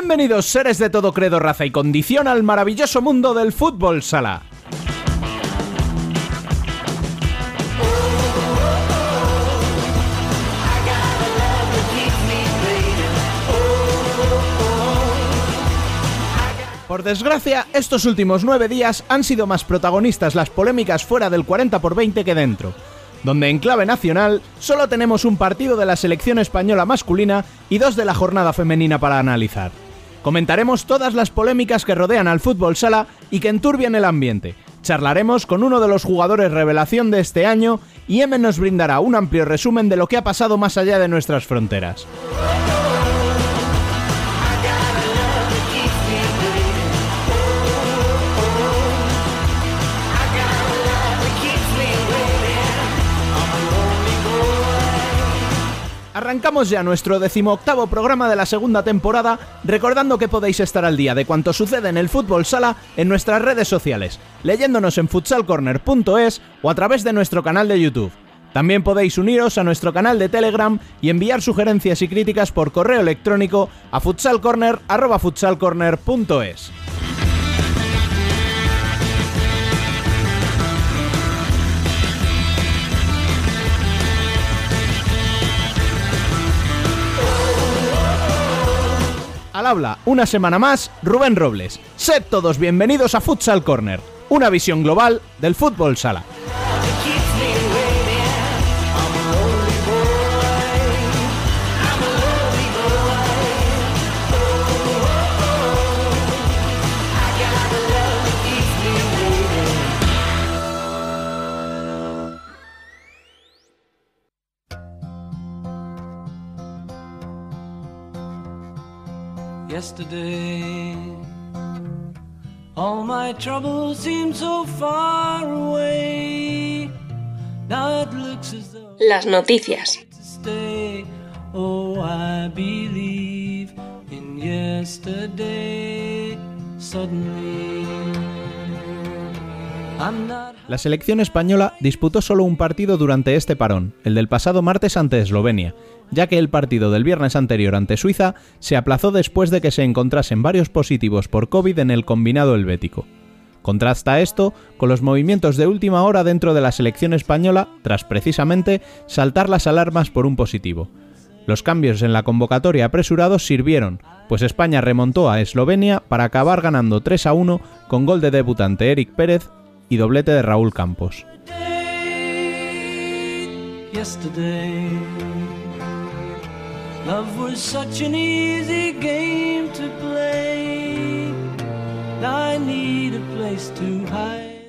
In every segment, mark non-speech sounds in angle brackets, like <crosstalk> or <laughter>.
Bienvenidos seres de todo credo, raza y condición al maravilloso mundo del fútbol sala. Por desgracia, estos últimos nueve días han sido más protagonistas las polémicas fuera del 40 por 20 que dentro, donde en clave nacional solo tenemos un partido de la selección española masculina y dos de la jornada femenina para analizar. Comentaremos todas las polémicas que rodean al fútbol sala y que enturbian el ambiente. Charlaremos con uno de los jugadores revelación de este año y M nos brindará un amplio resumen de lo que ha pasado más allá de nuestras fronteras. Arrancamos ya nuestro decimoctavo programa de la segunda temporada, recordando que podéis estar al día de cuanto sucede en el fútbol sala en nuestras redes sociales, leyéndonos en futsalcorner.es o a través de nuestro canal de YouTube. También podéis uniros a nuestro canal de Telegram y enviar sugerencias y críticas por correo electrónico a futsalcorner@futsalcorner.es. habla, una semana más, Rubén Robles. Sed todos bienvenidos a Futsal Corner, una visión global del fútbol sala. Yesterday. All my troubles seem so far away. Now it looks as though Las noticias. Oh, I believe in yesterday. Suddenly. La selección española disputó solo un partido durante este parón, el del pasado martes ante Eslovenia, ya que el partido del viernes anterior ante Suiza se aplazó después de que se encontrasen varios positivos por COVID en el combinado helvético. Contrasta esto con los movimientos de última hora dentro de la selección española tras precisamente saltar las alarmas por un positivo. Los cambios en la convocatoria apresurados sirvieron, pues España remontó a Eslovenia para acabar ganando 3 a 1 con gol de debutante Eric Pérez y doblete de Raúl Campos.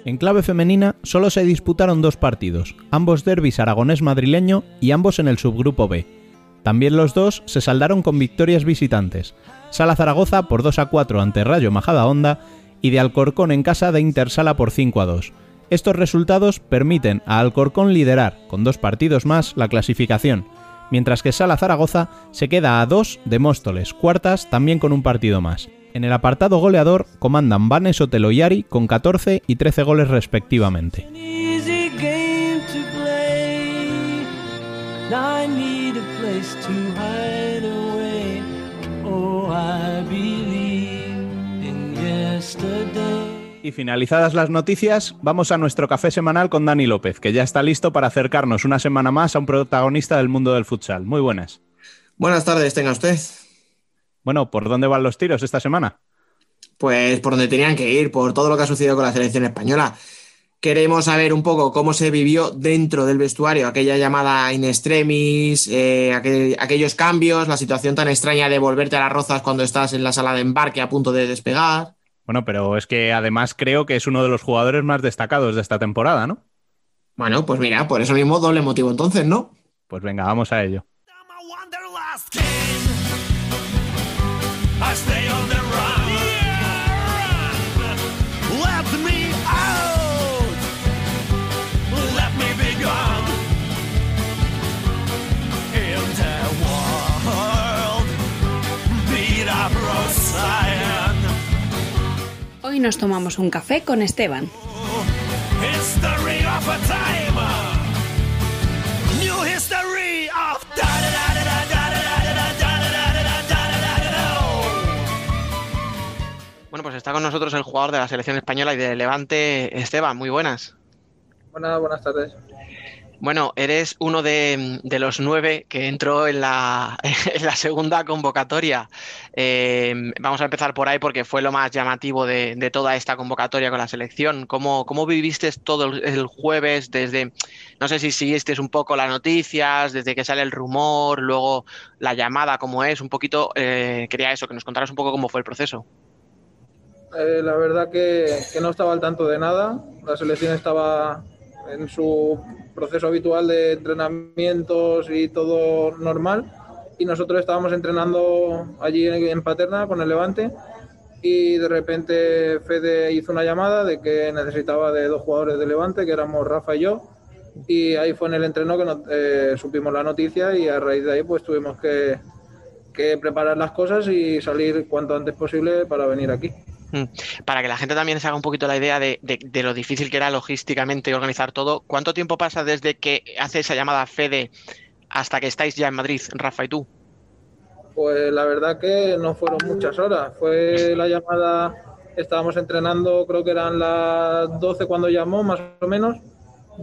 En clave femenina solo se disputaron dos partidos, ambos derbis aragonés madrileño y ambos en el subgrupo B. También los dos se saldaron con victorias visitantes. Sala Zaragoza por 2 a 4 ante Rayo Majadahonda y de Alcorcón en casa de Intersala por 5 a 2. Estos resultados permiten a Alcorcón liderar, con dos partidos más, la clasificación, mientras que Sala Zaragoza se queda a 2 de Móstoles, cuartas también con un partido más. En el apartado goleador comandan Vanes Otelo y Ari con 14 y 13 goles respectivamente. Y finalizadas las noticias, vamos a nuestro café semanal con Dani López, que ya está listo para acercarnos una semana más a un protagonista del mundo del futsal. Muy buenas. Buenas tardes, tenga usted. Bueno, ¿por dónde van los tiros esta semana? Pues por donde tenían que ir, por todo lo que ha sucedido con la selección española. Queremos saber un poco cómo se vivió dentro del vestuario, aquella llamada in extremis, eh, aquel- aquellos cambios, la situación tan extraña de volverte a las rozas cuando estás en la sala de embarque a punto de despegar. Bueno, pero es que además creo que es uno de los jugadores más destacados de esta temporada, ¿no? Bueno, pues mira, por eso mismo doble motivo entonces, ¿no? Pues venga, vamos a ello. nos tomamos un café con Esteban. Bueno, pues está con nosotros el jugador de la selección española y de Levante, Esteban. Muy. Buenas, buenas tardes. Bueno, eres uno de, los nueve que entró en la, <laughs> en la segunda convocatoria. Eh, vamos a empezar por ahí porque fue lo más llamativo de, toda esta convocatoria con la selección. ¿Cómo, viviste todo el, el jueves desde, no sé si siguiste un poco las noticias, desde que sale el rumor, luego la llamada, cómo es, un poquito, eh, quería eso, que nos contaras un poco cómo fue el proceso. Eh, la verdad que, que no estaba al tanto de nada. La selección estaba en su proceso habitual de entrenamientos y todo normal. Y nosotros estábamos entrenando allí en, Paterna con el Levante. Y de repente Fede hizo una llamada de que necesitaba de dos jugadores de Levante, que éramos Rafa y yo. Y ahí fue en el entreno que eh, supimos la noticia y a raíz de ahí pues tuvimos que, que preparar las cosas y salir cuanto antes posible para venir aquí. Mm. Para que la gente también se haga un poquito la idea de, lo difícil que era logísticamente organizar todo, ¿cuánto tiempo pasa desde que hace esa llamada Fede hasta que estáis ya en Madrid, Rafa y tú? Pues la verdad que no fueron muchas horas. Fue la llamada, estábamos entrenando, creo que eran las 12 cuando llamó, más o menos.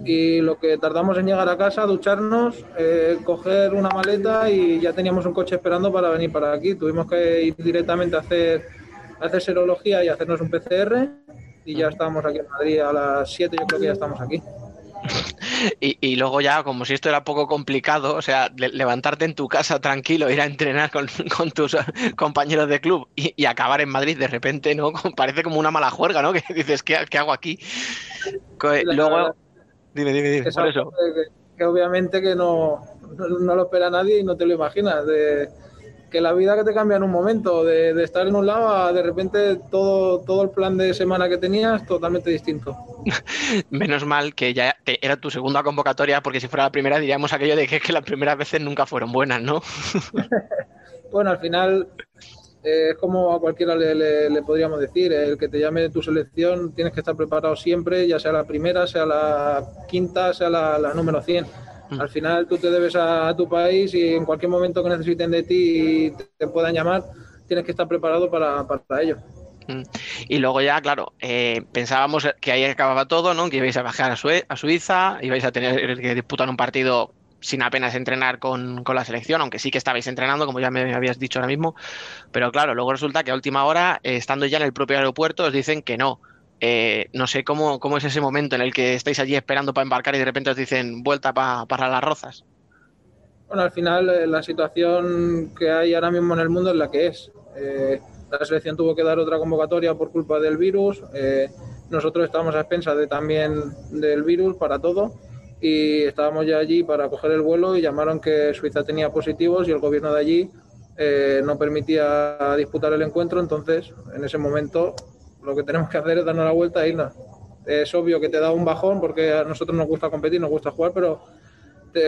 Y lo que tardamos en llegar a casa, ducharnos, eh, coger una maleta y ya teníamos un coche esperando para venir para aquí. Tuvimos que ir directamente a hacer, hacer serología y hacernos un PCR. Y ya estábamos aquí en Madrid a las 7, yo creo que ya estamos aquí. <laughs> Y, y luego ya, como si esto era poco complicado, o sea, le- levantarte en tu casa tranquilo, ir a entrenar con, <laughs> con tus compañeros de club y, y acabar en Madrid de repente, ¿no? Parece como una mala juerga, ¿no? <laughs> Que dices, ¿qué, qué hago aquí? Luego, dime, dime, dime, por eso. Que, que obviamente que no, no, no lo espera nadie y no te lo imaginas. De, que la vida que te cambia en un momento, de, de estar en un lado a de repente todo, todo el plan de semana que tenías totalmente distinto. <laughs> Menos mal que ya te- era tu segunda convocatoria, porque si fuera la primera diríamos aquello de que, que las primeras veces nunca fueron buenas, ¿no? <laughs> <laughs> Bueno, al final eh, es como a cualquiera le, le- le podríamos decir, el que te llame de tu selección tienes que estar preparado siempre, ya sea la primera, sea la quinta, sea la, la número 100. Al final tú te debes a, a tu país y en cualquier momento que necesiten de ti y te, te puedan llamar, tienes que estar preparado para, para ello. Mm. Y luego ya, claro, eh, pensábamos que ahí acababa todo, ¿no? Que ibais a bajar a, Sue- a Suiza, ibais a tener que disputar un partido sin apenas entrenar con, con la selección, aunque sí que estabais entrenando, como ya me habías dicho ahora mismo. Pero claro, luego resulta que a última hora, eh, estando ya en el propio aeropuerto, os dicen que no. Eh, no sé cómo, cómo es ese momento en el que estáis allí esperando para embarcar y de repente os dicen vuelta pa- para las rozas. Bueno, al final eh, la situación que hay ahora mismo en el mundo es la que es. Eh, la selección tuvo que dar otra convocatoria por culpa del virus. eh, nosotros estábamos a expensas de, también del virus para todo y estábamos ya allí para coger el vuelo y llamaron que Suiza tenía positivos y el gobierno de allí no permitía disputar el encuentro. Entonces, en ese momento, lo que tenemos que hacer es darnos la vuelta e irnos. Es obvio que te da un bajón porque a nosotros nos gusta competir, nos gusta jugar, pero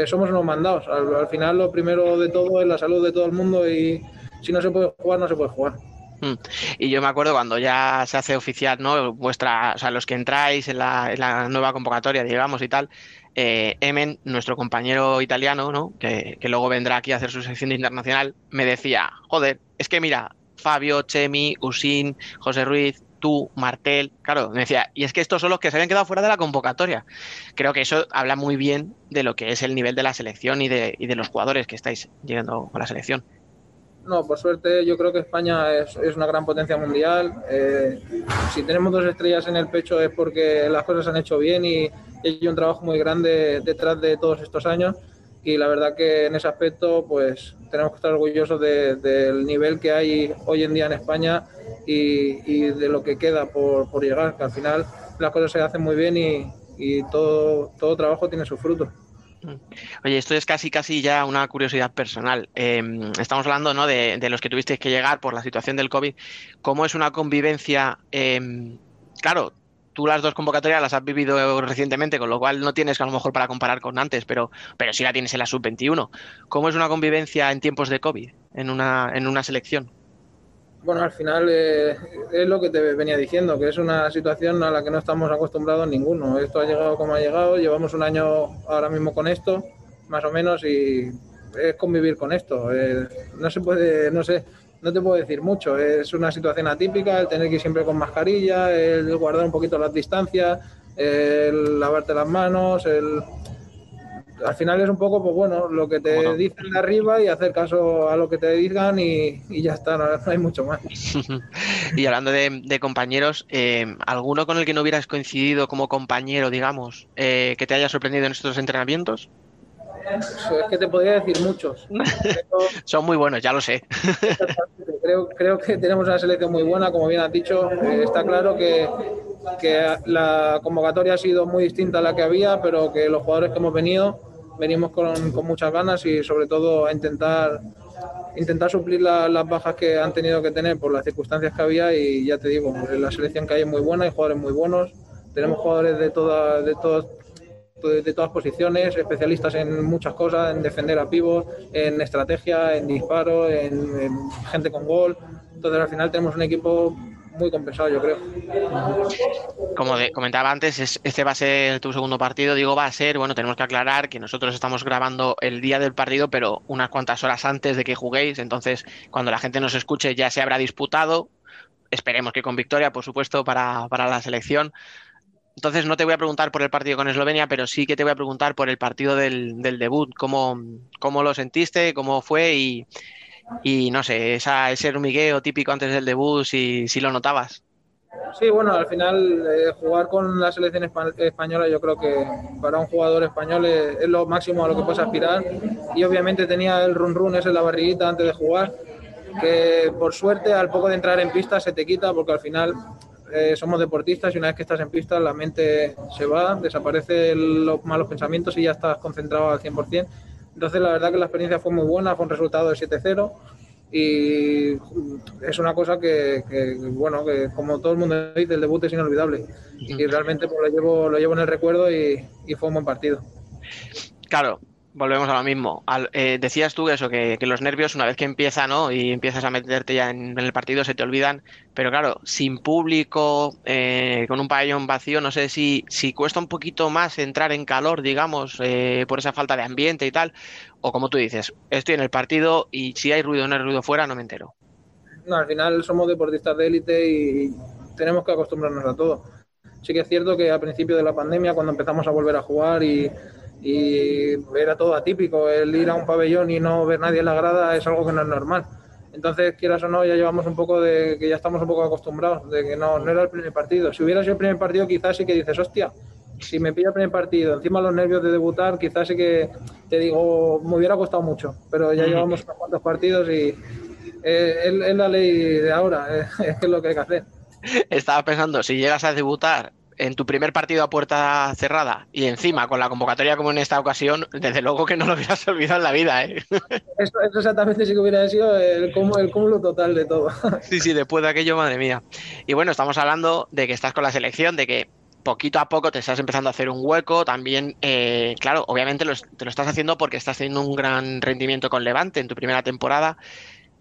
somos unos mandados. Al, al final lo primero de todo es la salud de todo el mundo y si no se puede jugar, no se puede jugar. Mm. Y yo me acuerdo cuando ya se hace oficial, ¿no? Vuestra, o sea, los que entráis en la, nueva convocatoria, digamos, y tal, eh, Emen, nuestro compañero italiano, ¿no? Que, que luego vendrá aquí a hacer su sección internacional, me decía, joder, es que mira, Fabio, Chemi, Usin, José Ruiz, tú, Martel, claro, me decía, y es que estos son los que se habían quedado fuera de la convocatoria. Creo que eso habla muy bien de lo que es el nivel de la selección y de, y de los jugadores que estáis llegando con la selección. No, por suerte yo creo que España es, es una gran potencia mundial. Eh, si tenemos dos estrellas en el pecho es porque las cosas se han hecho bien y hay un trabajo muy grande detrás de todos estos años. Y la verdad que en ese aspecto pues tenemos que estar orgullosos de- del nivel que hay hoy en día en España y, de lo que queda por, por llegar, que al final las cosas se hacen muy bien y, todo, todo trabajo tiene sus frutos. Oye, esto es casi, casi ya una curiosidad personal. Eh, estamos hablando, ¿no? de, de los que tuvisteis que llegar por la situación del COVID. ¿Cómo es una convivencia? eh, claro, tú las dos convocatorias las has vivido recientemente, con lo cual no tienes a lo mejor para comparar con antes, pero, pero sí la tienes en la sub-21. ¿Cómo es una convivencia en tiempos de COVID en una, en una selección? Bueno, al final eh, es lo que te venía diciendo, que es una situación a la que no estamos acostumbrados ninguno. Esto ha llegado como ha llegado, llevamos un año ahora mismo con esto, más o menos, y es convivir con esto. Eh, no se puede, no sé, no te puedo decir mucho. Es una situación atípica, el tener que ir siempre con mascarilla, el guardar un poquito las distancias, el lavarte las manos, el... Al final es un poco, pues bueno, lo que te Bueno. dicen de arriba y hacer caso a lo que te digan y, y ya está, no, hay mucho más. <laughs> Y hablando de, de compañeros, eh, ¿alguno con el que no hubieras coincidido como compañero, digamos, eh, que te haya sorprendido en estos entrenamientos? Es que te podría decir muchos. <laughs> Pero- Son muy buenos, ya lo sé. Creo, creo que tenemos una selección muy buena, como bien has dicho. Eh, está claro que, que la convocatoria ha sido muy distinta a la que había, pero que los jugadores que hemos venido venimos con, con muchas ganas y sobre todo a intentar intentar suplir la- las bajas que han tenido que tener por las circunstancias que había y ya te digo, la selección que hay es muy buena, hay jugadores muy buenos, tenemos jugadores de todas de todos de, de todas posiciones, especialistas en muchas cosas, en defender a pivot, en estrategia, en disparo, en, en gente con gol. Entonces al final tenemos un equipo muy compensado, yo creo. Como comentaba antes, es- este va a ser tu segundo partido. Digo, va a ser, bueno, tenemos que aclarar que nosotros estamos grabando el día del partido, pero unas cuantas horas antes de que juguéis. Entonces, cuando la gente nos escuche, ya se habrá disputado. Esperemos que con victoria, por supuesto, para, para la selección. Entonces, no te voy a preguntar por el partido con Eslovenia, pero sí que te voy a preguntar por el partido del, del debut. ¿Cómo, cómo lo sentiste? ¿Cómo fue? Y, y no sé, esa, ese hormigueo típico antes del debut, si, si lo notabas. Sí, bueno, al final eh, jugar con la selección espa- española yo creo que para un jugador español es, es lo máximo a lo que puedes aspirar y obviamente tenía el run run ese en la barriguita antes de jugar que por suerte al poco de entrar en pista se te quita porque al final eh, somos deportistas y una vez que estás en pista la mente se va, desaparecen los malos pensamientos y ya estás concentrado al 100%. Entonces la verdad que la experiencia fue muy buena, fue un resultado de 7-0 y es una cosa que, que, bueno que como todo el mundo dice el debut es inolvidable y realmente pues, lo llevo lo llevo en el recuerdo y, y fue un buen partido Claro, volvemos a lo mismo. Al- eh, decías tú eso, que, que los nervios una vez que empieza, ¿no? Y empiezas a meterte ya en, en el partido se te olvidan, pero claro, sin público, eh, con un pabellón vacío, no sé si, si cuesta un poquito más entrar en calor, digamos, eh, por esa falta de ambiente y tal, o como tú dices, estoy en el partido y si hay ruido o no hay ruido fuera, no me entero. no, al final somos deportistas de élite y tenemos que acostumbrarnos a todo sí que es cierto que al principio de la pandemia cuando empezamos a volver a jugar y, y era todo atípico el ir a un pabellón y no ver nadie en la grada es algo que no es normal entonces, quieras o no, ya llevamos un poco de que ya estamos un poco acostumbrados, de que no, no era el primer partido. Si hubiera sido el primer partido, quizás sí que dices, hostia, si me pilla el primer partido, encima los nervios de debutar, quizás sí que te digo, me hubiera costado mucho. Pero ya llevamos unos cuantos partidos y eh, es, es la ley de ahora, eh, <laughs> es lo que hay que hacer. Estaba pensando, si llegas a debutar en tu primer partido a puerta cerrada y encima con la convocatoria como en esta ocasión, desde luego que no lo hubieras olvidado en la vida, ¿eh? <laughs> Eso, eso exactamente sí que hubiera sido el, cúmulo- el cúmulo total de todo. <laughs> Sí, sí, después de aquello, madre mía. Y bueno, estamos hablando de que estás con la selección, de que poquito a poco te estás empezando a hacer un hueco. También, eh, claro, obviamente lo te lo estás haciendo porque estás teniendo un gran rendimiento con Levante en tu primera temporada.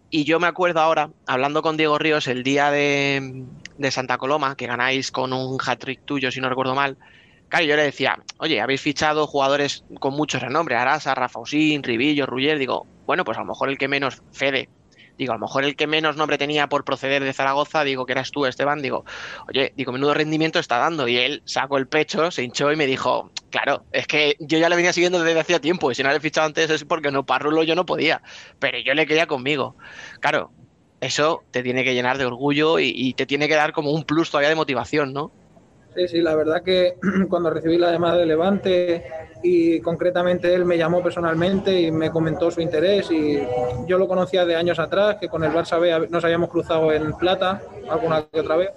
Y yo me acuerdo ahora, hablando con Diego Ríos el día de, Santa Coloma, que ganáis con un hat-trick tuyo, si no recuerdo mal. Claro, yo le decía, oye, habéis fichado jugadores con mucho renombre, Arasa, Rafa Usín, Ribillo, Ruller. Digo, bueno, pues a lo mejor el que menos, Fede, Digo, a lo mejor el que menos nombre tenía por proceder de Zaragoza, digo que eras tú, Esteban, digo, oye, digo, menudo rendimiento está dando. Y él sacó el pecho, se hinchó y me dijo, claro, es que yo ya le venía siguiendo desde hacía tiempo y si no le he fichado antes es porque no, Parrulo yo no podía, pero yo le quería conmigo. Claro, eso te tiene que llenar de orgullo y, y te tiene que dar como un plus todavía de motivación, ¿no? Sí, la verdad que <clears throat> cuando recibí la llamada de Levante y concretamente él me llamó personalmente y me comentó su interés y yo lo conocía de años atrás, que con el Barça B nos habíamos cruzado en plata alguna que otra vez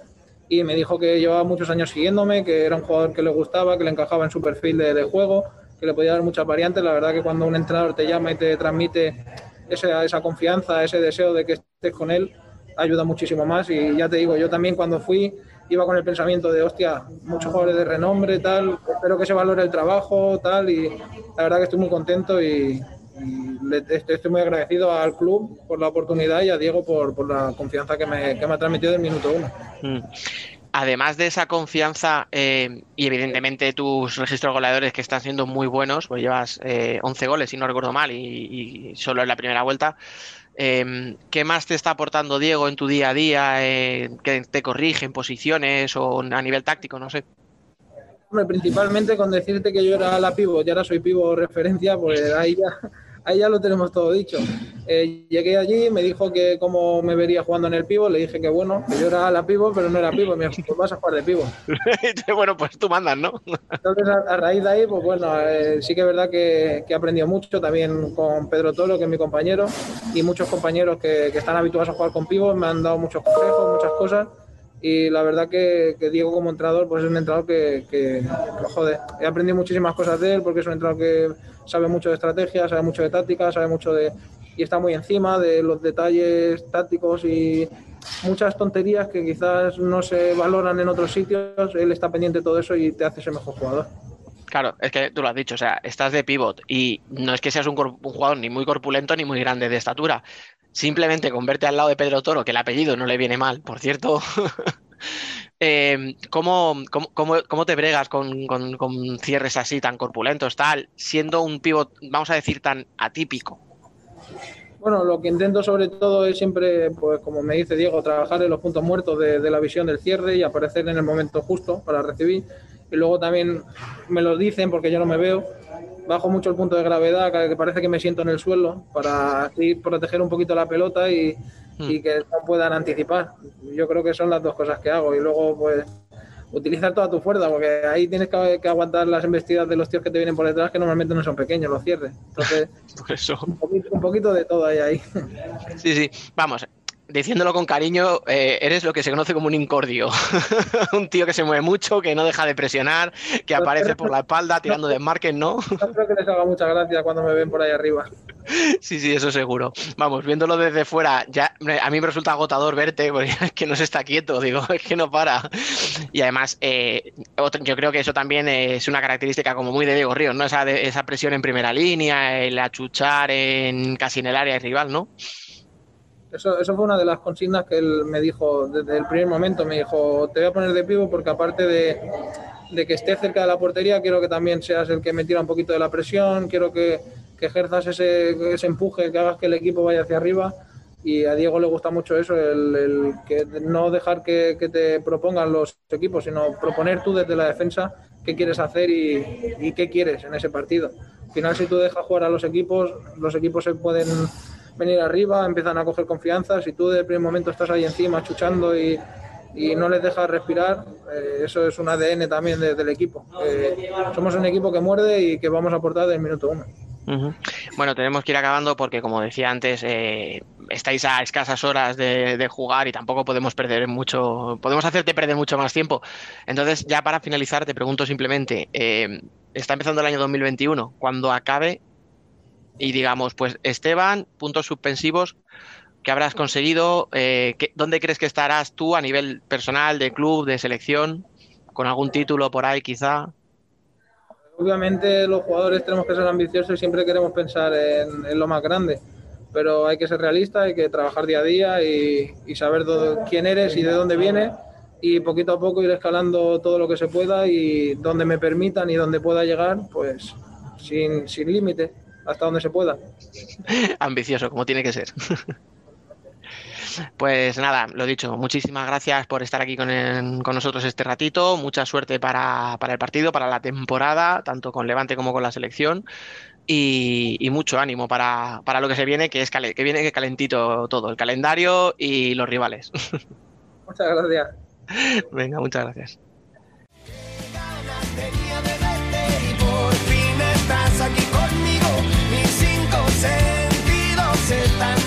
y me dijo que llevaba muchos años siguiéndome, que era un jugador que le gustaba, que le encajaba en su perfil de, de juego, que le podía dar muchas variantes. La verdad que cuando un entrenador te llama y te transmite esa, esa confianza, ese deseo de que estés con él, ayuda muchísimo más y ya te digo, yo también cuando fui iba con el pensamiento de, hostia, muchos jugadores de renombre, tal, espero que se valore el trabajo, tal, y la verdad que estoy muy contento y, le, estoy, estoy, muy agradecido al club por la oportunidad y a Diego por, por la confianza que me, que me, ha transmitido del minuto uno. Mm. Además de esa confianza eh, y evidentemente tus registros goleadores que están siendo muy buenos, pues llevas eh, 11 goles si no recuerdo mal y, y, solo en la primera vuelta, Eh, ¿Qué más te está aportando Diego en tu día a día? eh, que te corrige en posiciones o a nivel táctico? No sé. Hombre, principalmente con decirte que yo era la pivo y ahora soy pivo referencia, pues ahí ya, ahí ya lo tenemos todo dicho. Eh, llegué allí, me dijo que cómo me vería jugando en el pivo, le dije que bueno, que yo era la pivo, pero no era pivo, me dijo, pues vas a jugar de pivo. <laughs> bueno, pues tú mandas, ¿no? <laughs> Entonces, a, a raíz de ahí, pues bueno, eh, sí que es verdad que, que he aprendido mucho también con Pedro Tolo, que es mi compañero, y muchos compañeros que, que están habituados a jugar con pivos, me han dado muchos consejos, muchas cosas, y la verdad que, que Diego como entrenador, pues es un entrenador que, que, joder, he aprendido muchísimas cosas de él, porque es un entrenador que sabe mucho de estrategia, sabe mucho de táctica, sabe mucho de... y está muy encima de los detalles tácticos y muchas tonterías que quizás no se valoran en otros sitios, él está pendiente de todo eso y te hace ser mejor jugador. Claro, es que tú lo has dicho, o sea, estás de pivot y no es que seas un, un jugador ni muy corpulento ni muy grande de estatura. Simplemente con verte al lado de Pedro Toro, que el apellido no le viene mal, por cierto. <laughs> eh, ¿cómo, cómo, cómo, te bregas con, con- cierres así tan corpulentos, tal, siendo un pivot, vamos a decir, tan atípico? Bueno, lo que intento sobre todo es siempre, pues como me dice Diego, trabajar en los puntos muertos de la visión del cierre y aparecer en el momento justo para recibir. Y luego también me lo dicen porque yo no me veo. Bajo mucho el punto de gravedad, que parece que me siento en el suelo para así proteger un poquito la pelota y, y que no puedan anticipar. Yo creo que son las dos cosas que hago. Y luego, pues, utilizar toda tu fuerza, porque ahí tienes que, que aguantar las embestidas de los tíos que te vienen por detrás, que normalmente no son pequeños los cierres. Entonces, <laughs> Por eso. un poquito, un poquito de todo hay ahí. Sí, sí, vamos, diciéndolo con cariño, eh, eres lo que se conoce como un incordio. <laughs> un tío que se mueve mucho, que no deja de presionar, que aparece por la espalda tirando de marques, ¿no? No creo que les haga mucha gracia cuando me ven por ahí arriba. <laughs> Sí, sí, eso seguro. Vamos, viéndolo desde fuera, ya a mí me resulta agotador verte, porque <laughs> es que no se está quieto, digo, es que no para. Y además, eh, otro- yo creo que eso también es una característica como muy de Diego Ríos, ¿no? Esa, de- esa presión en primera línea, el achuchar en casi en el área rival, ¿no? Eso, eso fue una de las consignas que él me dijo desde el primer momento. Me dijo, te voy a poner de pivo porque aparte de, de que esté cerca de la portería, quiero que también seas el que me tira un poquito de la presión, quiero que, que ejerzas ese, ese empuje, que hagas que el equipo vaya hacia arriba. Y a Diego le gusta mucho eso, el, el que no dejar que, que te propongan los equipos, sino proponer tú desde la defensa qué quieres hacer y, y qué quieres en ese partido. Al final, si tú dejas jugar a los equipos, los equipos se pueden venir arriba, empiezan a coger confianza. Si tú de primer momento estás ahí encima chuchando y, y no les dejas respirar, eh, eso es un ADN también de- del equipo. Eh, somos un equipo que muerde y que vamos a aportar desde el minuto uno. Bueno, tenemos que ir acabando porque, como decía antes, eh, estáis a escasas horas de, de jugar y tampoco podemos perder mucho, podemos hacerte perder mucho más tiempo. Entonces, ya para finalizar, te pregunto simplemente, está empezando el año 2021, cuando acabe y digamos, pues Esteban, puntos suspensivos, ¿qué habrás conseguido? Eh, ¿qué- ¿Dónde crees que estarás tú a nivel personal, de club, de selección? ¿Con algún título por ahí quizá? Obviamente los jugadores tenemos que ser ambiciosos y siempre queremos pensar en, lo más grande, pero hay que ser realista, hay que trabajar día a día y, saber dó- quién eres y de dónde vienes y poquito a poco ir escalando todo lo que se pueda y donde me permitan y donde pueda llegar, pues sin, sin límite, hasta donde se pueda. <laughs> ambicioso, como tiene que ser. <laughs> Pues nada, lo dicho, muchísimas gracias por estar aquí con, el- con nosotros este ratito. Mucha suerte para, para el partido, para la temporada, tanto con Levante como con la selección. Y, y mucho ánimo para, para lo que se viene, que es cale- que viene calentito todo, el calendario y los rivales. <laughs> Muchas gracias. Venga, muchas gracias.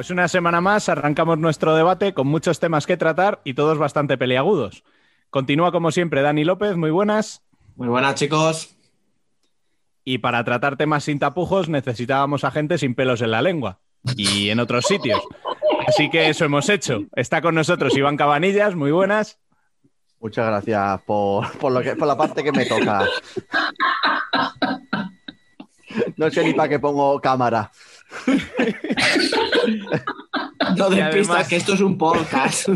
Pues una semana más arrancamos nuestro debate con muchos temas que tratar y todos bastante peliagudos. Continúa como siempre Dani López, muy buenas. Muy buenas, chicos. Y para tratar temas sin tapujos necesitábamos a gente sin pelos en la lengua y en otros sitios. Así que eso hemos hecho. Está con nosotros Iván Cabanillas, muy buenas. Muchas gracias por, por lo que, por la parte que me toca. No sé ni para qué pongo cámara. No despistas, además- que esto es un podcast.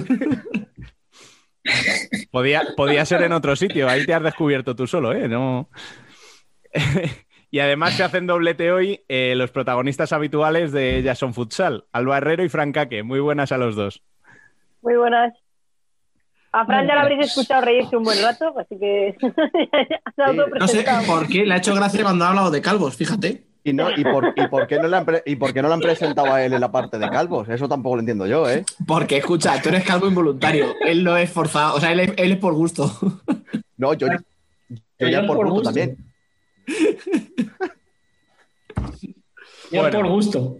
Podía, podía ser en otro sitio, ahí te has descubierto tú solo, ¿eh? No... y además se hacen doblete hoy eh, los protagonistas habituales de Jason Futsal, Alba Herrero y Frank Caque. Muy buenas a los dos. Muy buenas. A Fran ya lo habréis escuchado reírse un buen rato, así que No sé por qué, le ha hecho gracia cuando ha hablado de calvos, fíjate. ¿Y, no, y, por, y, por qué no le han pre- ¿Y por qué no le han presentado a él en la parte de calvos? Eso tampoco lo entiendo yo, ¿eh? Porque, escucha, tú eres calvo involuntario. Él no es forzado, o sea, él es, él es por gusto. No, yo, yo ya por gusto también. Ya Bueno. por gusto.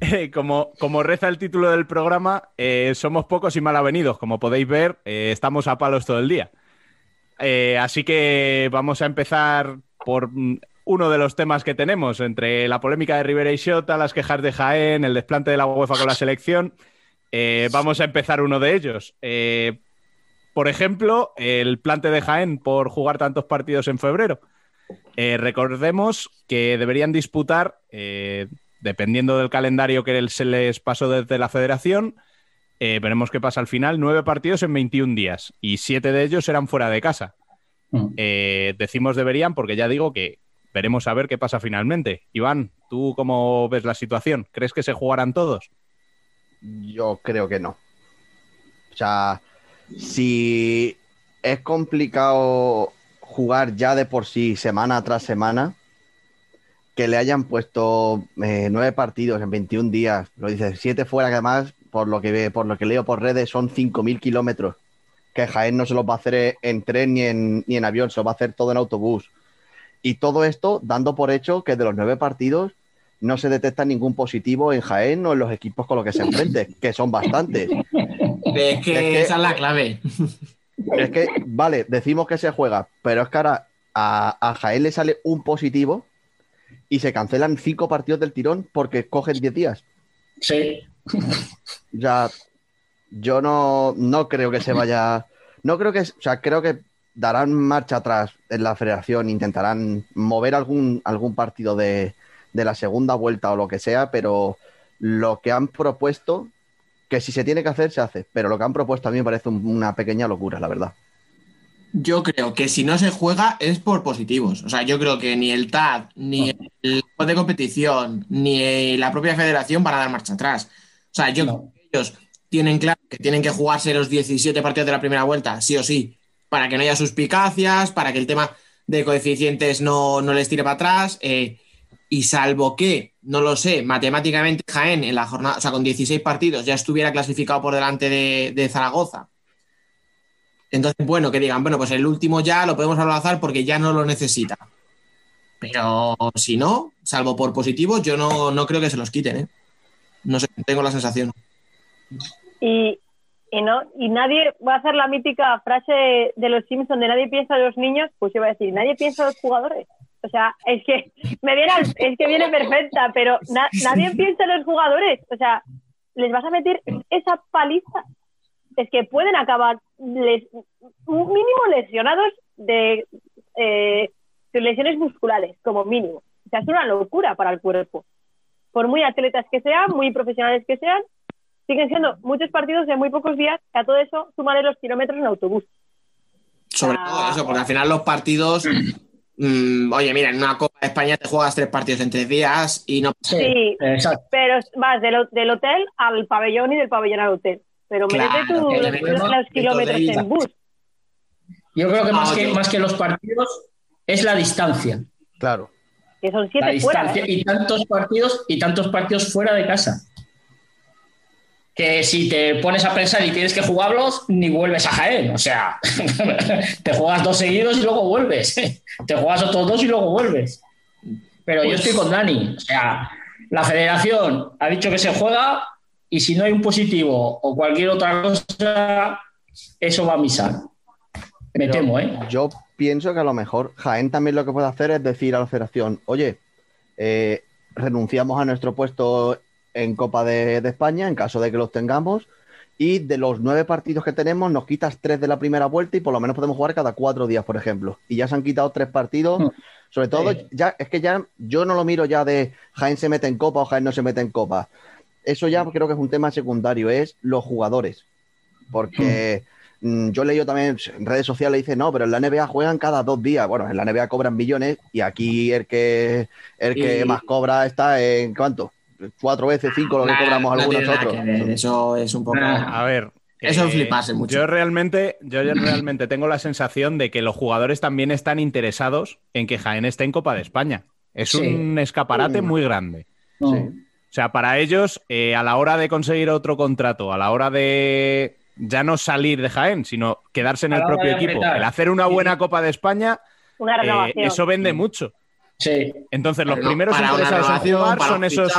Eh, como, como reza el título del programa, eh, somos pocos y mal avenidos. Como podéis ver, eh, estamos a palos todo el día. Eh, así que vamos a empezar por mm, uno de los temas que tenemos, entre la polémica de Rivera y Xota, las quejas de Jaén, el desplante de la UEFA con la selección. Eh, vamos a empezar uno de ellos. Eh, por ejemplo, el plante de Jaén por jugar tantos partidos en febrero. Eh, recordemos que deberían disputar, dependiendo del calendario que se les pasó desde la federación, veremos qué pasa al final, nueve partidos en 21 días y siete de ellos eran fuera de casa. Mm. Decimos deberían porque ya digo que veremos a ver qué pasa finalmente. Iván, ¿tú cómo ves la situación? ¿Crees que se jugarán todos? Yo creo que no. O sea, si es complicado jugar ya de por sí semana tras semana, que le hayan puesto eh, nueve partidos en 21 días, lo dice, siete fuera, que además, por lo que, por lo que leo por redes, son 5.000 kilómetros, que Jaén no se los va a hacer en tren ni en, ni en avión, se lo va a hacer todo en autobús. Y todo esto dando por hecho que de los nueve partidos no se detecta ningún positivo en Jaén o en los equipos con los que se enfrente, que son bastantes. Es que, Es que- esa es la clave. Es que, vale, decimos que se juega, pero es que ahora a, a Jaén le sale un positivo y se cancelan cinco partidos del tirón porque cogen 10 días. Sí. Ya, yo no, no creo que se vaya. No creo que. O sea, creo que darán marcha atrás en la federación, intentarán mover algún, algún partido de, de la segunda vuelta o lo que sea, pero lo que han propuesto, que si se tiene que hacer, se hace. Pero lo que han propuesto a mí me parece un- una pequeña locura, la verdad. Yo creo que si no se juega es por positivos. O sea, yo creo que ni el TAD, ni el juez de competición, ni la propia federación van a dar marcha atrás. O sea, yo No. creo que ellos tienen claro que tienen que jugarse los 17 partidos de la primera vuelta, sí o sí, para que no haya suspicacias, para que el tema de coeficientes no, no les tire para atrás. eh, y salvo que, no lo sé, matemáticamente Jaén en la jornada, o sea, con 16 partidos ya estuviera clasificado por delante de, Zaragoza. Entonces, bueno, que digan, bueno, pues el último ya lo podemos avanzar porque ya no lo necesita. Pero si no, salvo por positivos, yo no, no creo que se los quiten, ¿eh? No sé, tengo la sensación. Y, y no y nadie va a hacer la mítica frase de los Simpsons de nadie piensa en los niños, pues yo voy a decir, nadie piensa en los jugadores. O sea, es que <laughs> me viene es que viene perfecta, pero na- nadie piensa en los jugadores. O sea, les vas a meter esa paliza. Es que pueden acabar les- mínimo lesionados de, eh, de lesiones musculares, como mínimo. O sea, es una locura para el cuerpo. Por muy atletas que sean, muy profesionales que sean, siguen siendo muchos partidos de muy pocos días, que a todo eso sumaré los kilómetros en autobús. Sobre Ah. todo eso, porque al final los partidos. <clears throat> mm, oye, mira, en una Copa de España te juegas tres partidos en tres días y no. Sí, Sí. exacto. Pero vas del, ho- del hotel al pabellón y del pabellón al hotel. Pero Claro, tú que los, los kilómetros en bus. Yo creo que más, Ah, que ok. más que los partidos es la distancia. Claro. Que son La siete fuera. distancia ¿eh? y tantos partidos y tantos partidos fuera de casa. Que si te pones a pensar y tienes que jugarlos, ni vuelves a Jaén. O sea, <laughs> te juegas dos seguidos y luego vuelves. <laughs> Te juegas otros dos y luego vuelves. Pero yo Pues- estoy con Dani. O sea, la federación ha dicho que se juega y si no hay un positivo o cualquier otra cosa, eso va a misar. Me Pero temo, ¿eh? Yo pienso que a lo mejor Jaén también lo que puede hacer es decir a la federación, oye, eh, renunciamos a nuestro puesto en Copa de, de España, en caso de que los tengamos. Y de los nueve partidos que tenemos, nos quitas tres de la primera vuelta y por lo menos podemos jugar cada cuatro días, por ejemplo. Y ya se han quitado tres partidos. Mm. Sobre todo, Sí. ya es que ya yo no lo miro ya de Jaén se mete en Copa o Jaén no se mete en Copa. Eso ya creo que es un tema secundario, es los jugadores. Porque mm, yo he leído también en redes sociales, dice, no, pero en la NBA juegan cada dos días. Bueno, en la NBA cobran millones y aquí el que, el que Y- más cobra está en ¿cuánto? Cuatro veces, cinco lo que Nah, cobramos no algunos otros. Eso es un poco. Nah. A ver. Eso eh, es fliparse mucho. Yo realmente, yo realmente tengo la sensación de que los jugadores también están interesados en que Jaén esté en Copa de España. Es Sí. un escaparate Mm. muy grande. No. Sí. O sea, para ellos, eh, a la hora de conseguir otro contrato, a la hora de ya no salir de Jaén, sino quedarse en A el propio equipo, el hacer una buena Copa de España, Una eh, eso vende mucho. Sí. Entonces, los Pero no, primeros interesados en jugar son esos,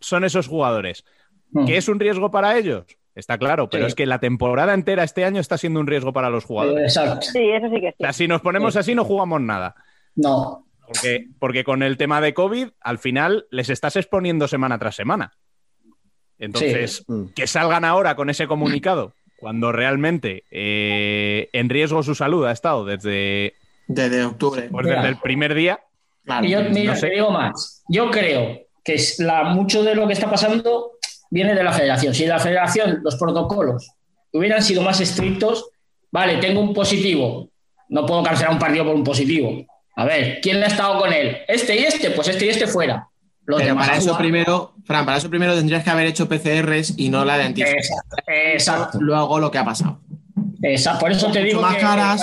son esos jugadores. Mm. ¿Que es un riesgo para ellos? Está claro, pero Sí. es que la temporada entera este año está siendo un riesgo para los jugadores. Exacto. Sí, eso sí que sí. O sea, si nos ponemos Sí. así, no jugamos nada. No. Porque, porque con el tema de COVID, al final les estás exponiendo semana tras semana. Entonces, Mm. que salgan ahora con ese comunicado, cuando realmente eh, en riesgo su salud ha estado desde, Desde octubre. pues, Mira. desde el primer día. Claro. Y yo, mira, no sé. te digo más. Yo creo que es la, mucho de lo que está pasando viene de la federación. Si la federación, los protocolos hubieran sido más estrictos, vale, tengo un positivo, no puedo cancelar un partido por un positivo. A ver, ¿quién ha estado con él? Este y este, pues este y este fuera. Los Pero demás para eso primero, Fran, para eso primero tendrías que haber hecho PCRs y no la de antígeno. Exacto, Luego lo que ha pasado. exacto. Por eso te digo más que caras.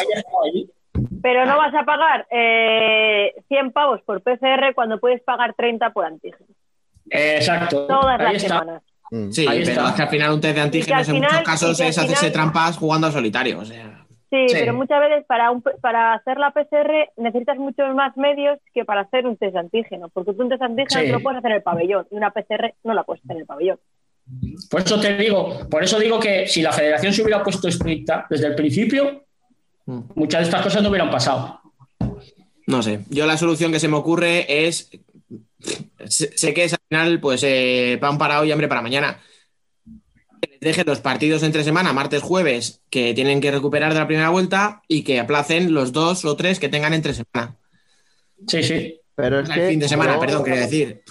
Pero no vas a pagar eh, 100 pavos por PCR cuando puedes pagar 30 por antígeno. Exacto. Todas Ahí las está. semanas. Mm. Sí, Ahí pero está. es que al final un test de antígenos en muchos casos es hacerse final- trampas jugando al solitario. O sea, Sí, Sí. pero muchas veces para, un, para hacer la PCR necesitas muchos más medios que para hacer un test de antígeno, porque tú un test de antígeno Sí. te lo puedes hacer en el pabellón y una PCR no la puedes hacer en el pabellón. Por eso te digo, por eso digo que si la federación se hubiera puesto estricta desde el principio. Muchas de estas cosas no hubieran pasado. no sé. Yo la solución que se me ocurre es. Sé que es al final, pues, eh, pan para hoy y hambre para mañana. Que les dejen los partidos entre semana, martes, jueves, que tienen que recuperar de la primera vuelta y que aplacen los dos o tres que tengan entre semana. Sí, sí. Pero es que fin de semana, perdón, quería decir.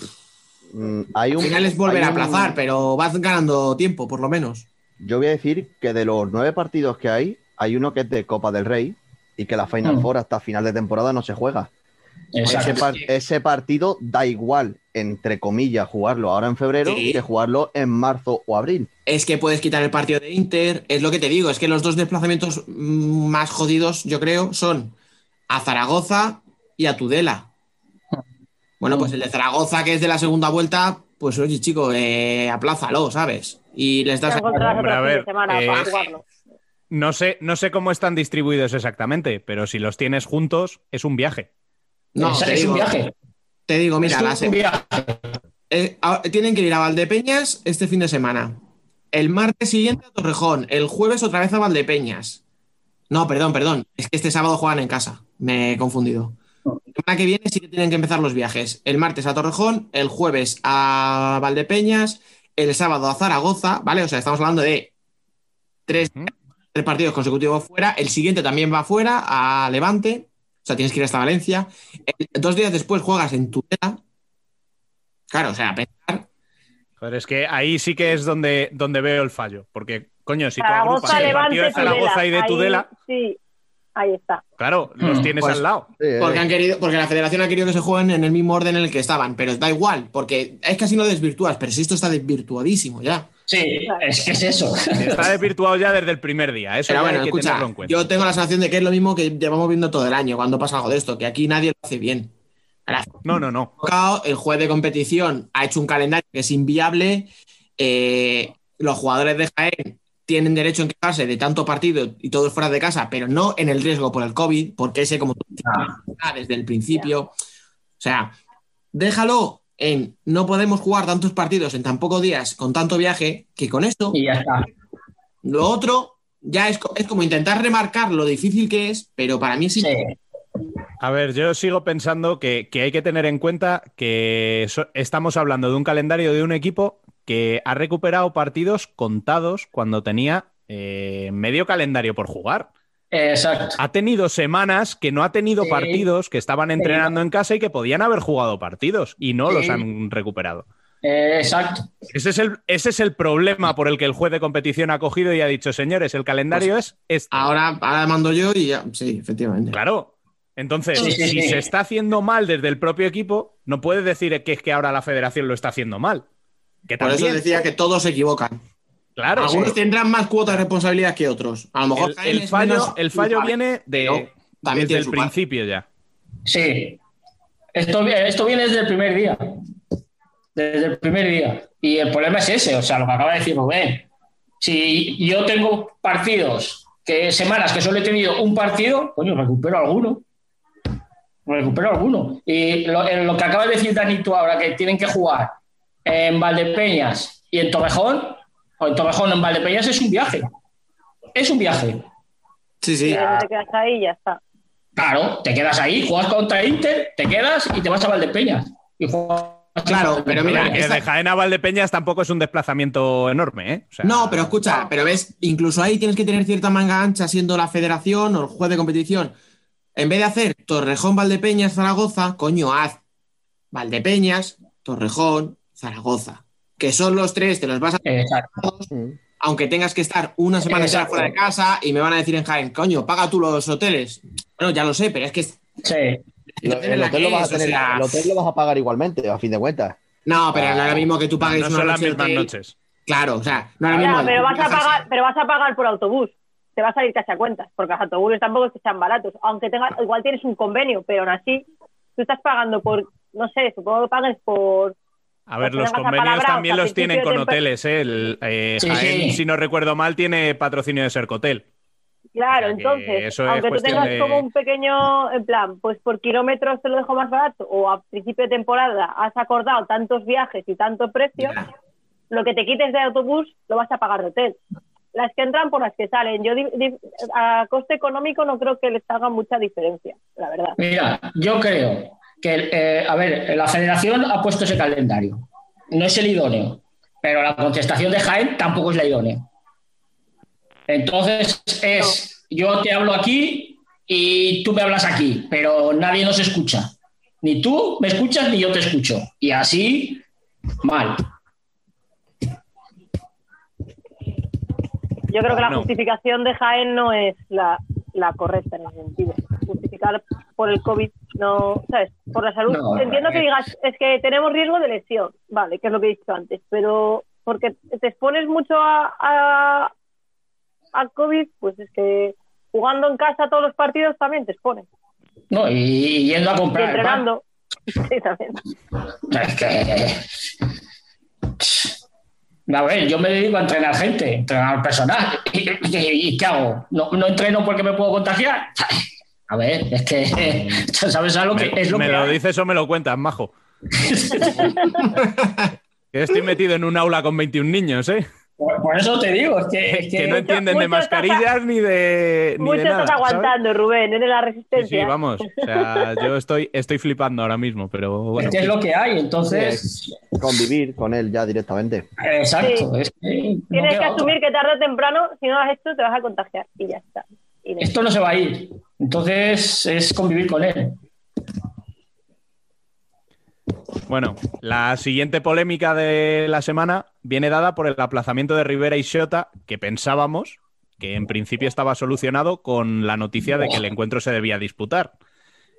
mm, Al final es volver a un- aplazar, pero vas ganando tiempo, por lo menos. Yo voy a decir que de los nueve partidos que hay, hay uno que es de Copa del Rey y que la Final Mm. Four hasta final de temporada no se juega. Ese, Exacto. par- ese partido da igual, entre comillas, jugarlo ahora en febrero Sí. que jugarlo en marzo o abril. Es que puedes quitar el partido de Inter. Es lo que te digo, es que los dos desplazamientos mm, más jodidos, yo creo, son a Zaragoza y a Tudela. Bueno, pues el de Zaragoza, que es de la segunda vuelta, pues oye, chico, eh, aplázalo, ¿sabes? Y les das. Hombre, a ver, semana eh, para jugarlo. No sé, no sé cómo están distribuidos exactamente, pero si los tienes juntos, es un viaje. No, es, es digo, un viaje. Te digo, mira, es un viaje. eh, tienen que ir a Valdepeñas este fin de semana. El martes siguiente a Torrejón. El jueves otra vez a Valdepeñas. No, perdón, perdón. Es que este sábado juegan en casa. Me he confundido. La semana que viene sí que tienen que empezar los viajes. El martes a Torrejón, el jueves a Valdepeñas, el sábado a Zaragoza, ¿vale? O sea, estamos hablando de tres. Tres partidos consecutivos fuera. El siguiente también va fuera, a Levante. O sea, tienes que ir hasta Valencia. El- dos días después juegas en Tudela. Claro, o sea, pensar. Joder, es que ahí sí que es donde, donde veo el fallo. Porque, coño, si tú agrupas el partido de Zaragoza y de Ahí, Tudela, Sí, ahí está. claro, los Hmm, tienes pues- al lado. Eh. Porque han querido, porque la federación ha querido que se jueguen en el mismo orden en el que estaban, pero da igual, porque es que así no desvirtúas, pero si esto está desvirtuadísimo ya. Sí, es que es eso. <laughs> Está desvirtuado ya desde el primer día. Eso Pero bueno, hay que escucha, tenerlo en cuenta. yo tengo la sensación de que es lo mismo que llevamos viendo todo el año cuando pasa algo de esto, que aquí nadie lo hace bien. Ahora, No, no, no. el juez de competición ha hecho un calendario que es inviable. eh, los jugadores de Jaén tienen derecho a quejarse de tanto partido y todos fuera de casa, pero no en el riesgo por el COVID, porque ese, como tú dices, está desde el principio. O sea, déjalo en no podemos jugar tantos partidos en tan pocos días con tanto viaje que con esto Y ya está. lo otro ya es, co- es como intentar remarcar lo difícil que es, pero para mí es Sí. A ver, yo sigo pensando que, que hay que tener en cuenta que so- estamos hablando de un calendario de un equipo que ha recuperado partidos contados cuando tenía eh, medio calendario por jugar. Exacto. Ha tenido semanas que no ha tenido Sí. partidos, que estaban entrenando en casa y que podían haber jugado partidos y no los han recuperado. Eh, exacto. Ese es, el, ese es el problema por el que el juez de competición ha cogido y ha dicho, señores, el calendario Pues, es este. Ahora, ahora mando yo y ya. Sí, efectivamente. Claro. Entonces, Sí, sí, si sí. se está haciendo mal desde el propio equipo, no puede decir que es que ahora la federación lo está haciendo mal. Que Por eso decía que todos se equivocan. Claro, Algunos sí. tendrán más cuota de responsabilidad que otros. A lo mejor el, fallo, menos el fallo culpable, viene de, también desde el parte. principio ya. Sí. Esto, esto viene desde el primer día. Desde el primer día. Y el problema es ese, o sea, lo que acaba de decir Rubén. Si yo tengo partidos, que semanas que solo he tenido un partido, coño, recupero alguno. Recupero alguno. Y lo, en lo que acaba de decir Dani tú ahora, que tienen que jugar en Valdepeñas y en Torrejón, o en Torrejón o en Valdepeñas es un viaje. Es un viaje. Sí, sí. Te quedas ahí y ya está. Claro, te quedas ahí, juegas contra Inter, te quedas y te vas a Valdepeñas. Y juegas Claro, pero mira, Que esta- de Jaén a Valdepeñas tampoco es un desplazamiento enorme, ¿eh? O sea, No, pero escucha, pero ves, incluso ahí tienes que tener cierta manga ancha siendo la federación o el juez de competición. En vez de hacer Torrejón, Valdepeñas, Zaragoza, coño, haz Valdepeñas, Torrejón, Zaragoza. Que son los tres, te los vas a Exacto. aunque tengas que estar una semana Exacto. fuera de casa y me van a decir en Jaén, coño, paga tú los hoteles. Bueno, ya lo sé, pero es que Sí. El, hotel que lo vas a o sea, el hotel lo vas a pagar igualmente, a fin de cuentas. No, pero no es lo mismo que tú pagues no una son las noche mismas noches. Claro, o sea, no es lo Ya, mismo. pero vas a pagar, pero vas a pagar por autobús. Te va a salir casi a cuentas, porque los autobuses tampoco es que sean baratos. Aunque tengas, igual tienes un convenio, pero aún así, tú estás pagando por, no sé, supongo que pagues por. A ver, los convenios también los tienen con hoteles, ¿eh? El, eh, Sí, Jaén, sí. si no recuerdo mal, tiene patrocinio de Sercotel. Claro, O sea que entonces, eso aunque tú tengas de- como un pequeño, en plan, pues por kilómetros te lo dejo más barato, o a principio de temporada has acordado tantos viajes y tanto precio, Ya. lo que te quites de autobús lo vas a pagar de hotel. Las que entran por las que salen. Yo a coste económico no creo que les haga mucha diferencia, la verdad. Mira, yo creo que, eh, a ver, la federación ha puesto ese calendario. No es el idóneo, pero la contestación de Jaén tampoco es la idónea. Entonces es, yo te hablo aquí y tú me hablas aquí, pero nadie nos escucha. Ni tú me escuchas ni yo te escucho. Y así, mal. Yo creo que la No. justificación de Jaén no es la, la correcta en ese sentido. Justificar por el COVID, no, ¿sabes? Por la salud. No, Entiendo que eh. digas, es que tenemos riesgo de lesión, vale, que es lo que he dicho antes, pero porque te expones mucho a, a, a COVID, pues es que jugando en casa todos los partidos también te expones. ¿no? Y, y yendo a Y comprar. pan. entrenando. <laughs> Sí, también. Es que. A ver, yo me dedico a entrenar gente, entrenar personal. ¿Y, y- y qué hago? ¿No, no entreno porque me puedo contagiar? A ver, es que. <laughs> ¿Sabes algo que Me, es lo me que lo hay? dices o me lo cuentas, majo. <laughs> Que estoy metido en un aula con 21 niños, ¿eh? Por, por eso te digo, es que. es <laughs> Que que- no entienden de estás- mascarillas ni de, ni Mucho de nada. estás ¿sabes? aguantando, Rubén, eres la resistencia. sí, vamos. O sea, yo estoy, estoy flipando ahora mismo, pero bueno. es que es lo que hay, entonces. Convivir con él ya directamente. Exacto. Sí. es que no Tienes que asumir que tarde o temprano, si no lo has hecho, te vas a contagiar y ya está. Y Esto no se va a ir. Entonces es convivir con él. Bueno, la siguiente polémica de la semana viene dada por el aplazamiento de Rivera y Xota, que pensábamos que en principio estaba solucionado con la noticia de que el encuentro se debía disputar.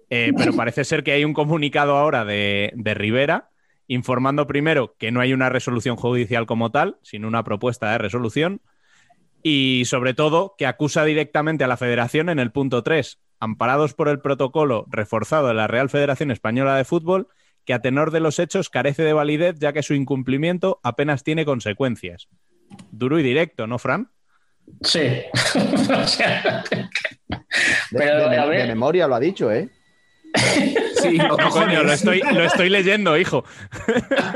Eh, pero parece ser que hay un comunicado ahora de, de Rivera informando primero que no hay una resolución judicial como tal, sino una propuesta de resolución, y sobre todo que acusa directamente a la federación en el punto 3, amparados por el protocolo reforzado de la Real Federación Española de Fútbol, que a tenor de los hechos carece de validez ya que su incumplimiento apenas tiene consecuencias. Duro y directo, ¿no, Fran? Sí. <laughs> O sea, De, Pero, de- a de ver. memoria lo ha dicho, ¿eh? Sí, <laughs> No, coño, lo estoy, lo estoy leyendo, hijo. <laughs>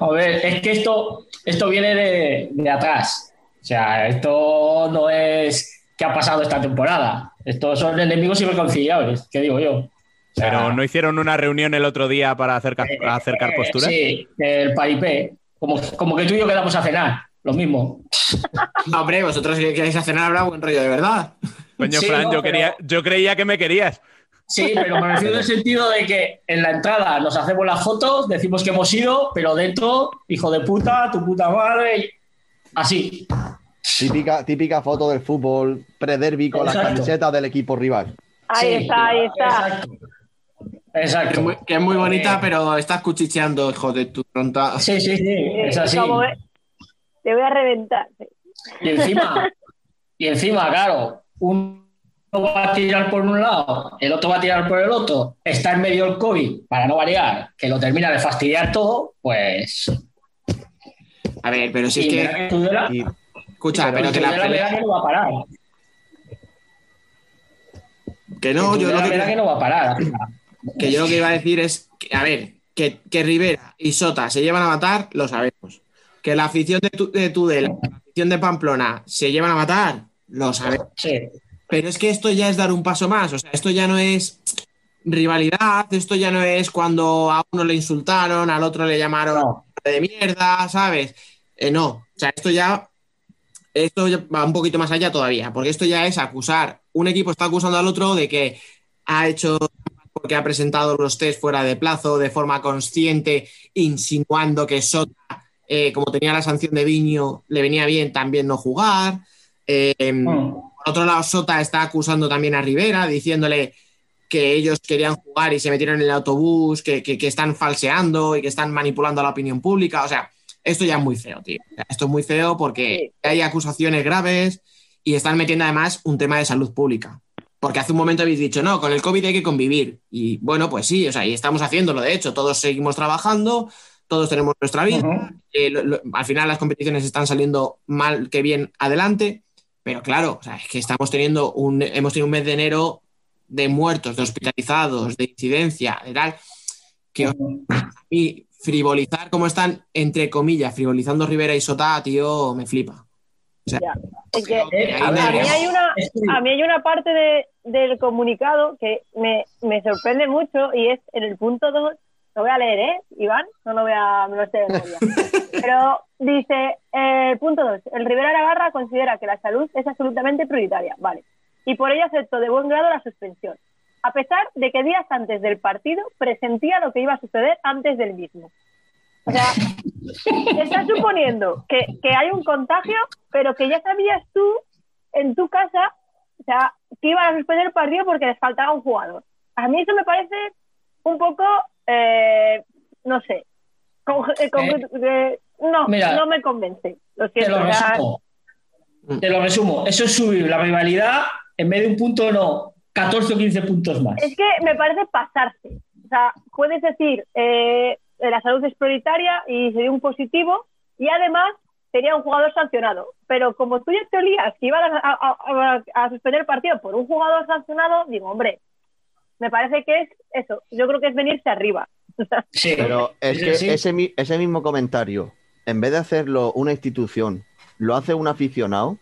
A ver, es que esto, esto viene de, de atrás. O sea, esto no es qué ha pasado esta temporada. Estos son enemigos irreconciliables, ¿qué digo yo? Pero no hicieron una reunión el otro día para acercar, eh, acercar eh, posturas. Sí, el paripé. Como, como que tú y yo quedamos a cenar, lo mismo. No, <laughs> hombre, vosotros si queréis a cenar habrá buen rollo de verdad. Coño, Sí, Fran, no, yo, pero- quería, yo creía que me querías. Sí, pero me refiero en el sentido de que en la entrada nos hacemos las fotos, decimos que hemos ido, pero dentro, hijo de puta, tu puta madre, y- así. Típica, típica foto del fútbol pre-derby con las camisetas del equipo rival. Ahí Sí, está, ahí está. Exacto. Que es muy, que es muy bonita, Eh, pero estás cuchicheando, hijo de tu pronta. Sí, sí, sí, es así. Te voy a reventar. Y encima, y encima, claro, uno va a tirar por un lado, el otro va a tirar por el otro, está en medio el COVID, para no variar, que lo termina de fastidiar todo, pues. A ver, pero si y es que. que Tudela- Y Escucha, pero que la pelea- que no va a parar. Que no, yo lo que, que no va a parar. que yo lo que iba a decir es, que, a ver, que, que Rivera y Sota se llevan a matar, lo sabemos. Que la afición de, Tu- de Tudela, la afición de Pamplona se llevan a matar, lo sabemos. Sí. Pero es que esto ya es dar un paso más. O sea, esto ya no es rivalidad, esto ya no es cuando a uno le insultaron, al otro le llamaron No. de mierda, ¿sabes? Eh, no. O sea, esto ya. Esto ya va un poquito más allá todavía, porque esto ya es acusar. Un equipo está acusando al otro de que ha hecho porque ha presentado los test fuera de plazo de forma consciente, insinuando que Sota, eh, como tenía la sanción de Viño, le venía bien también no jugar. Eh, Mm. Por otro lado, Sota está acusando también a Rivera, diciéndole que ellos querían jugar y se metieron en el autobús, que, que- que están falseando y que están manipulando a la opinión pública. O sea, esto ya es muy feo, tío. Esto es muy feo porque hay acusaciones graves y están metiendo además un tema de salud pública. Porque hace un momento habéis dicho, no, con el COVID hay que convivir. Y bueno, pues sí, o sea, y estamos haciéndolo, de hecho, todos seguimos trabajando, todos tenemos nuestra vida. Eh, lo- lo- al final las competiciones están saliendo mal que bien adelante, pero claro, o sea, es que estamos teniendo un, hemos tenido un mes de enero de muertos, de hospitalizados, de incidencia, de tal, que y frivolizar como están, entre comillas, frivolizando Rivera y Sota, tío, me flipa. O sea, Ya. Es que ahí a, mí hay una, a mí hay una parte de- del comunicado que me, me sorprende mucho y es en el punto 2, lo voy a leer, ¿eh, Iván? No lo voy a, me lo sé de memoria. <laughs> Pero dice, eh, punto 2, el Rivera Navarra considera que la salud es absolutamente prioritaria, vale, y por ello aceptó de buen grado la suspensión, a pesar de que días antes del partido presentía lo que iba a suceder antes del mismo. O sea, <laughs> estás suponiendo que, que hay un contagio, pero que ya sabías tú en tu casa, o sea, que iban a suspender el partido porque les faltaba un jugador. A mí eso me parece un poco, eh, no sé, con- eh, con- eh, no, Mira, no me convence. Lo Te siento, lo. Te lo resumo. Eso es subir la rivalidad en vez de un punto, no, 14 o 15 puntos más. es que me parece pasarse. O sea, puedes decir, eh, la salud es prioritaria y sería un positivo, y además sería un jugador sancionado. Pero como tú ya te olías que iban a, a- a- a suspender el partido por un jugador sancionado, digo, hombre, me parece que es eso. Yo creo que es venirse arriba. <laughs> Sí. Pero es que sí. ese, mi- ese mismo comentario, en vez de hacerlo una institución, lo hace un aficionado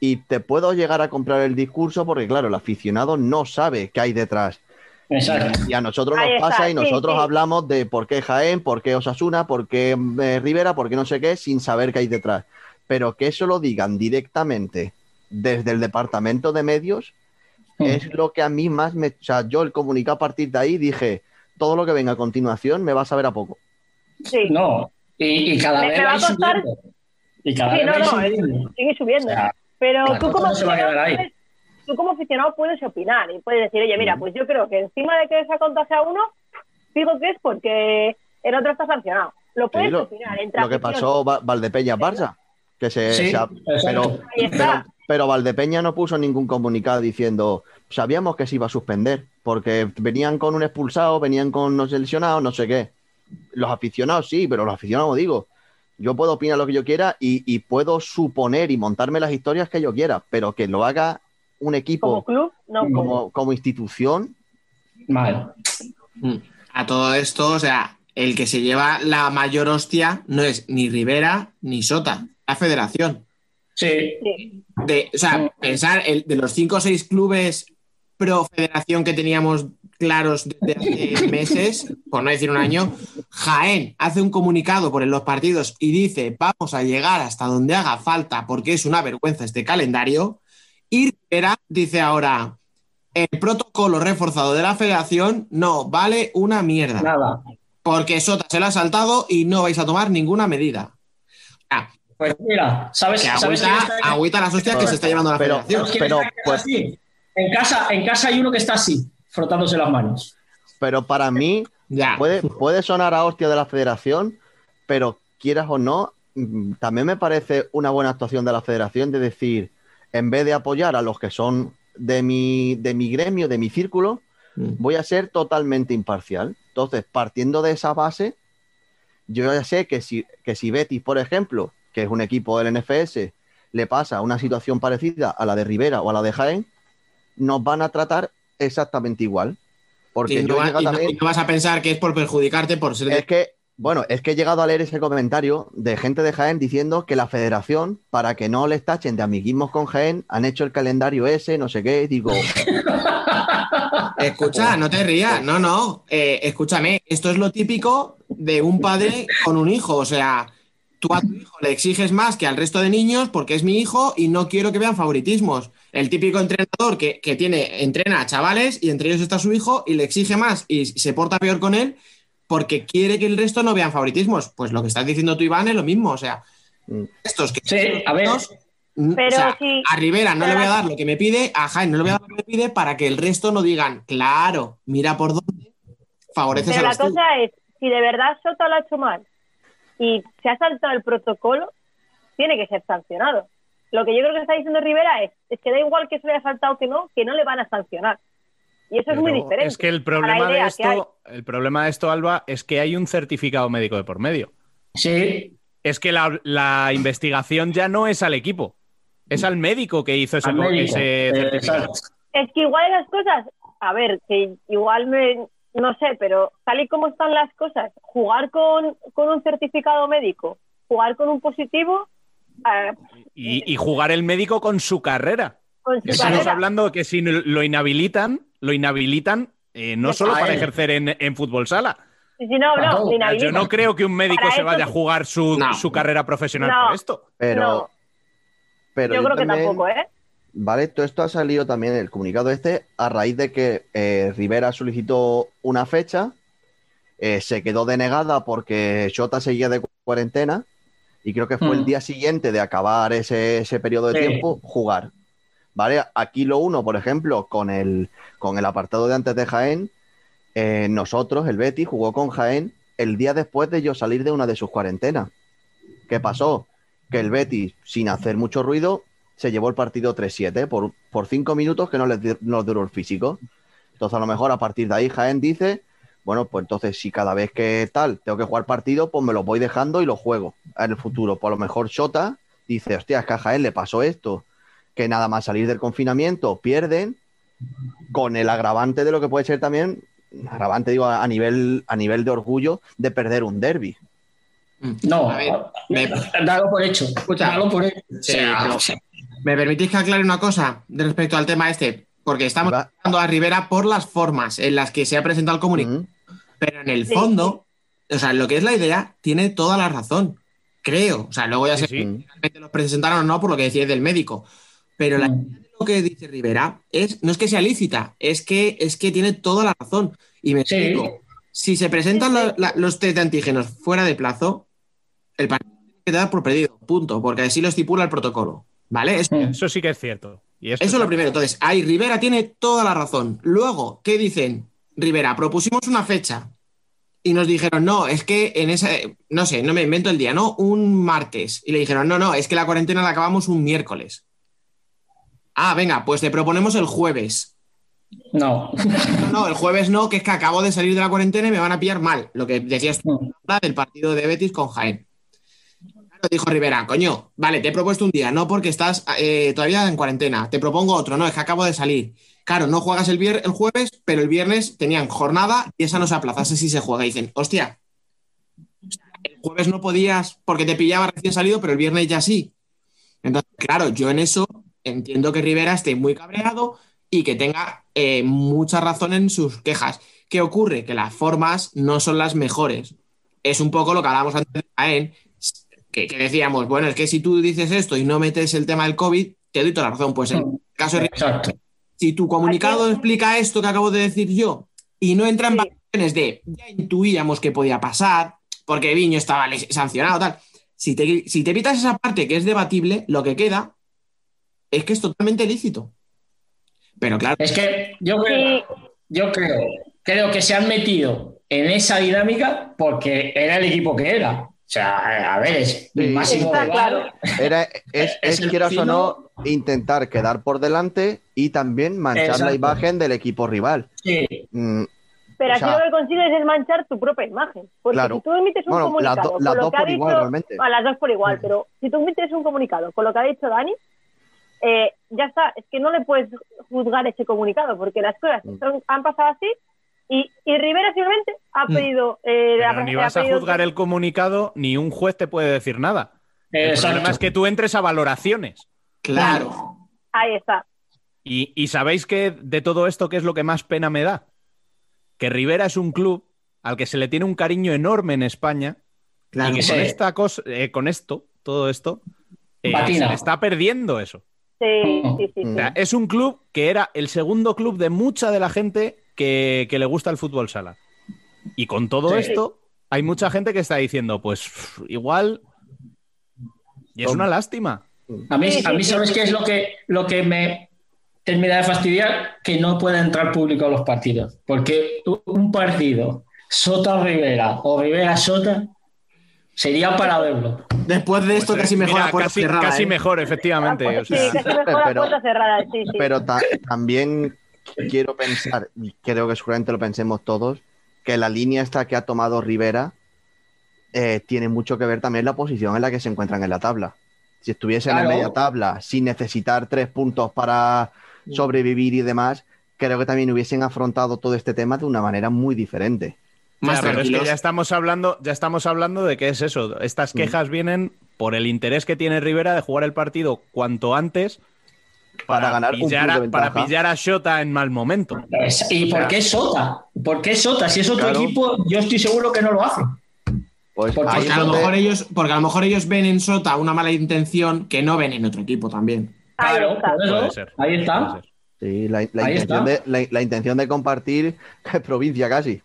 y te puedo llegar a comprar el discurso porque, claro, el aficionado no sabe qué hay detrás. Exacto. Y a nosotros nos está, pasa y sí, nosotros sí. hablamos de por qué Jaén, por qué Osasuna, por qué eh, Rivera, por qué no sé qué, sin saber qué hay detrás. Pero que eso lo digan directamente desde el departamento de medios Mm. es lo que a mí más me... O sea, yo el comunicado a partir de ahí dije, todo lo que venga a continuación me va a saber a poco. Sí, No, y, y cada Me- vez me va a costar- subiendo. Y cada Sí, vez no, no, subiendo. sigue subiendo. O sea, Pero tú como, puedes- tú como aficionado puedes opinar y puedes decir, oye, mira, pues yo creo que encima de que se ha contagiado uno, digo que es porque el otro está sancionado. Lo puedes Sí, lo, opinar. lo que pasó Va- Valdepeña-Barça, que se... Sí, se ha- exacto. pero, Ahí está. pero, pero Valdepeña no puso ningún comunicado diciendo, sabíamos que se iba a suspender, porque venían con un expulsado, venían con unos lesionados, no sé qué. Los aficionados sí, pero los aficionados digo, yo puedo opinar lo que yo quiera y, y puedo suponer y montarme las historias que yo quiera, pero que lo haga un como equipo club, no como, como institución, Mal. Mm. A todo esto, o sea, el que se lleva la mayor hostia no es ni Rivera ni Sota, la federación. Sí. Sí. De, o sea, pensar el- de los cinco o seis clubes pro federación que teníamos claros desde hace <laughs> meses, por no decir un año, Jaén hace un comunicado por en los partidos y dice vamos a llegar hasta donde haga falta porque es una vergüenza este calendario. Y Rivera dice ahora el protocolo reforzado de la federación no vale una mierda. Nada. Porque Sota se lo ha saltado y no vais a tomar ninguna medida. Ah, Pues mira, ¿sabes, que ¿sabes quién agüita, está- agüita las hostias que se está llevando la Pero- federación. ¿sabes quién pero, pues- así? En casa, en casa hay uno que está así, frotándose las manos. Pero para mí Ya. puede, puede sonar a hostia de la federación, pero quieras o no, mm, también me parece una buena actuación de la federación de decir, en vez de apoyar a los que son de mi, de mi gremio, de mi círculo, Mm. voy a ser totalmente imparcial. Entonces, partiendo de esa base, yo ya sé que si, que si Betis, por ejemplo, que es un equipo del NFS, le pasa una situación parecida a la de Rivera o a la de Jaén, nos van a tratar exactamente igual. Porque Y no, yo he y no- y no vas a pensar que es por perjudicarte por ser es que, bueno, es que he llegado a leer ese comentario de gente de Jaén diciendo que la federación, para que no les tachen de amiguismos con Jaén, han hecho el calendario ese, no sé qué, digo, Escucha, no te rías, no, no. eh, escúchame, esto es lo típico de un padre con un hijo. O sea, tú a tu hijo le exiges más que al resto de niños porque es mi hijo y no quiero que vean favoritismos. El típico entrenador que, que tiene, entrena a chavales y entre ellos está su hijo y le exige más y se porta peor con él porque quiere que el resto no vean favoritismos. Pues lo que estás diciendo tú, Iván, es lo mismo. O sea, Mm. estos que Sí, a ver. Mm, Pero o sea, si- a Rivera no le voy a dar lo que me pide, a Jaén no le voy a dar lo que me pide para que el resto no digan, claro, mira por dónde favoreces Pero a la los cosa es, si de verdad Soto lo ha hecho mal y se ha saltado el protocolo, tiene que ser sancionado. Lo que yo creo que está diciendo Rivera es, es que da igual que se le haya saltado que no, que no le van a sancionar. Y eso es muy diferente. Es que el problema de esto, el problema de esto, Alba, es que hay un certificado médico de por medio. Sí, Es que la, la investigación ya no es al equipo, es al médico que hizo ese, médico. ese Eh, certificado. Es que igual las cosas, a ver, que igual me, no sé, pero tal y como están las cosas, jugar con, con un certificado médico, jugar con un positivo, eh, Y, y jugar el médico con su carrera. con su Estamos carrera. hablando que si lo inhabilitan, lo inhabilitan eh, no solo para él. ejercer en, en fútbol sala. Si no, no, Yo no creo que un médico Para se eso vaya a jugar su, No. su carrera profesional No. por esto. pero, No. pero Yo creo que tampoco, ¿eh? Vale, todo esto ha salido también el comunicado este a raíz de que eh, Rivera solicitó una fecha, eh, se quedó denegada porque Shota seguía de cu- cuarentena y creo que fue el Mm. día siguiente de acabar ese, ese periodo de Sí. tiempo jugar. Vale, aquí lo uno, por ejemplo, con el, con el apartado de antes de Jaén, eh, nosotros, el Betty, jugó con Jaén el día después de yo salir de una de sus cuarentenas. ¿Qué pasó? Que el Betis, sin hacer mucho ruido, se llevó el partido 3-7 por, por cinco minutos que no les, no les duró el físico. Entonces, a lo mejor a partir de ahí Jaén dice, bueno, pues entonces si cada vez que tal tengo que jugar partido, pues me lo voy dejando y lo juego en el futuro. Por lo mejor Shota dice, hostia, es que a Jaén le pasó esto, que nada más salir del confinamiento pierden, con el agravante de lo que puede ser también, agravante digo a a nivel, a nivel de orgullo, de perder un derby. No, A ver, me- dalo por hecho. Escucha. Dalo por hecho. Sí, pero- ¿Me permitís que aclare una cosa de respecto al tema este? Porque estamos hablando a Rivera por las formas en las que se ha presentado el comunicado. Mm. Pero en el Sí, fondo, o sea, lo que es la idea, tiene toda la razón. Creo. O sea, luego ya Sí, sé sí. si realmente los presentaron o no por lo que decía del médico. Pero la Mm. idea de lo que dice Rivera es, no es que sea lícita, es que, es que tiene toda la razón. Y me Sí. explico. Si se presentan la- la- los test de antígenos fuera de plazo, el partido tiene que dar por perdido. Punto. Porque así lo estipula el protocolo. ¿Vale? Es-. Eso sí que es cierto. Y esto eso es lo primero. Entonces, ahí Rivera tiene toda la razón. Luego, ¿qué dicen? Rivera, propusimos una fecha y nos dijeron, no, es que en esa, no sé, no me invento el día, ¿no? Un martes. Y le dijeron, no, no, es que la cuarentena la acabamos un miércoles. Ah, venga, pues te proponemos el jueves. No. No, no, el jueves no, que es que acabo de salir de la cuarentena y me van a pillar mal. Lo que decías tú del partido de Betis con Jaén. Dijo Rivera, coño, vale, te he propuesto un día, no porque estás eh, todavía en cuarentena, te propongo otro, no, es que acabo de salir. Claro, no juegas el, el jueves, pero el viernes tenían jornada y esa no se aplazase si se juega. Y dicen, hostia, el jueves no podías porque te pillaba recién salido, pero el viernes ya sí. Entonces, claro, yo en eso entiendo que Rivera esté muy cabreado y que tenga eh, mucha razón en sus quejas. ¿Qué ocurre? Que las formas no son las mejores. Es un poco lo que hablábamos antes de que, que decíamos, bueno, es que si tú dices esto y no metes el tema del COVID, te doy toda la razón. Pues en el caso de Exacto. si tu comunicado explica esto que acabo de decir yo y no entra en Sí. variaciones de ya intuíamos que podía pasar porque Viño estaba sancionado tal, si te, si te evitas esa parte que es debatible, lo que queda es que es totalmente lícito. Pero claro, Es que yo creo, yo creo, creo que se han metido en esa dinámica porque era el equipo que era. O sea, a ver, es Sí. máximo Está rival. Era, es, <laughs> Es quieras o no, intentar quedar por delante y también manchar la imagen del equipo rival. Sí. Mm, Pero O aquí sea- lo que consigues es manchar tu propia imagen. Porque Claro. si tú emites un Bueno, comunicado do- las con lo dos que ha por dicho, igual, realmente. a las dos por igual, pero si tú emites un comunicado con lo que ha dicho Dani, eh, ya está, es que no le puedes juzgar ese comunicado, porque las cosas Mm. son- han pasado así y, y Rivera simplemente ha Mm. pedido... eh, Pero ni vas a juzgar el comunicado, ni un juez te puede decir nada. El Exacto. problema es que tú entres a valoraciones. claro. Ahí está. Y, y sabéis que de todo esto, ¿qué es lo que más pena me da? Que Rivera es un club al que se le tiene un cariño enorme en España Claro. y que Sí. con, esta cosa, eh, con esto, todo esto, eh, se le está perdiendo eso. Sí, Mm. sí, sí. sí. O sea, es un club que era el segundo club de mucha de la gente que, que le gusta el fútbol sala. Y con todo Sí. esto, hay mucha gente que está diciendo, pues igual. Y es una lástima. A mí, a mí ¿sabes qué es lo que, lo que me termina de fastidiar? Que no pueda entrar público a los partidos. Porque un partido Sota-Rivera o Rivera-Sota sería para verlo. Después de esto Pues, casi mejor mira, a puerta casi, cerrada, casi ¿eh? mejor, efectivamente. O sí, sea, casi mejor a Pero- puerta cerrada, sí, sí. Pero ta- también quiero pensar, y creo que seguramente lo pensemos todos, que la línea esta que ha tomado Rivera eh, tiene mucho que ver también la posición en la que se encuentran en la tabla. Si estuviesen Claro. en media tabla sin necesitar tres puntos para sobrevivir y demás, creo que también hubiesen afrontado todo este tema de una manera muy diferente. Más Ya, pero es que ya estamos hablando, ya estamos hablando de qué es eso. Estas Mm. quejas vienen por el interés que tiene Rivera de jugar el partido cuanto antes Para ganar pillar, para pillar a Shota en mal momento. Es- ¿Y por qué Sota? ¿Por qué Sota? Si es otro Claro. equipo, yo estoy seguro que no lo hace. Pues Porque ahí a, lo mejor ellos, porque a lo mejor ellos ven en Sota una mala intención que no ven en otro equipo también. Ahí Claro, está. ahí está. Puede ser. sí, la, la Ahí intención está. de, la, la intención de compartir <laughs> provincia casi.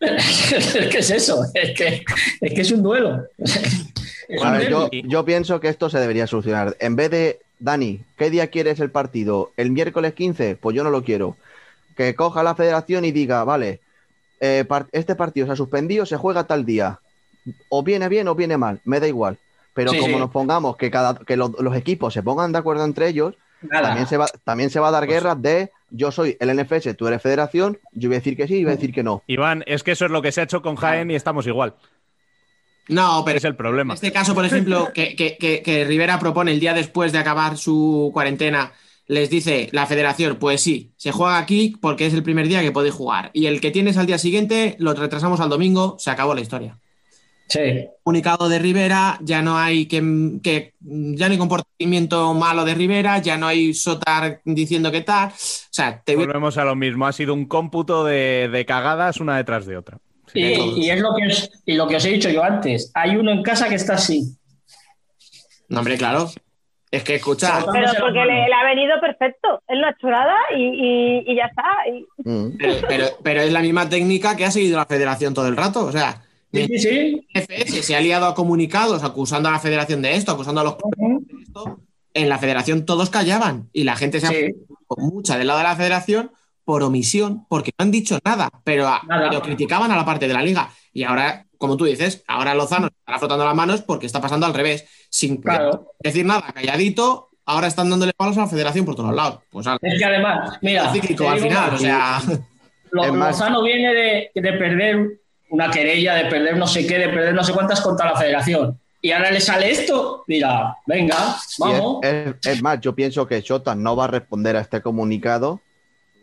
es que es eso, es que es, que es un duelo. Es A un ver, yo, yo pienso que esto se debería solucionar. En vez de, Dani, ¿qué día quieres el partido? ¿El miércoles 15? Pues yo no lo quiero. Que coja la federación y diga, vale, eh, par- este partido se ha suspendido, se juega tal día. O viene bien o viene mal, me da igual. Pero Sí, como sí. nos pongamos que, cada, que lo- los equipos se pongan de acuerdo entre ellos, Nada. también se, va, también se va a dar Pues- guerra de yo soy el NFS, tú eres federación, yo voy a decir que sí y voy a decir que no. Iván, es que eso es lo que se ha hecho con Jaén y estamos igual. No, pero Es el problema. En este caso, por ejemplo, <laughs> que, que- que- que Rivera propone el día después de acabar su cuarentena, les dice la federación, pues sí, se juega aquí porque es el primer día que podéis jugar. Y el que tienes al día siguiente lo retrasamos al domingo, se acabó la historia. Sí. Comunicado de Rivera, ya no hay que, que- ya no hay comportamiento malo de Rivera, ya no hay Sotar diciendo que tal. O sea, te Volvemos a lo mismo. Ha sido un cómputo de, de cagadas una detrás de otra. Y, y es lo que os, y lo que os he dicho yo antes. Hay uno en casa que está así. No, hombre, claro. Es que escucha, Pero porque le, le ha venido perfecto. Ha hecho nada y, y- y ya está. Y- Mm. pero, pero- pero es la misma técnica que ha seguido la federación todo el rato. O sea, Sí, sí, sí. FS se ha liado a comunicados acusando a la federación de esto, acusando a los de esto. En la federación todos callaban y la gente se ha mucha del lado de la federación por omisión, porque no han dicho nada, pero, a- Nada. pero criticaban a la parte de la liga. Y ahora, como tú dices, ahora Lozano estará frotando las manos porque está pasando al revés. Sin Claro. decir nada, calladito, ahora están dándole palos a la federación por todos lados. Pues Es que además, mira, cíclico te al digo final, <laughs> más, o sea. Lo- Lozano viene de, de perder una querella, de perder no sé qué, de perder no sé cuántas contra la federación. Y ahora le sale esto, mira, venga, vamos. es, es- es más, yo pienso que Shota no va a responder a este comunicado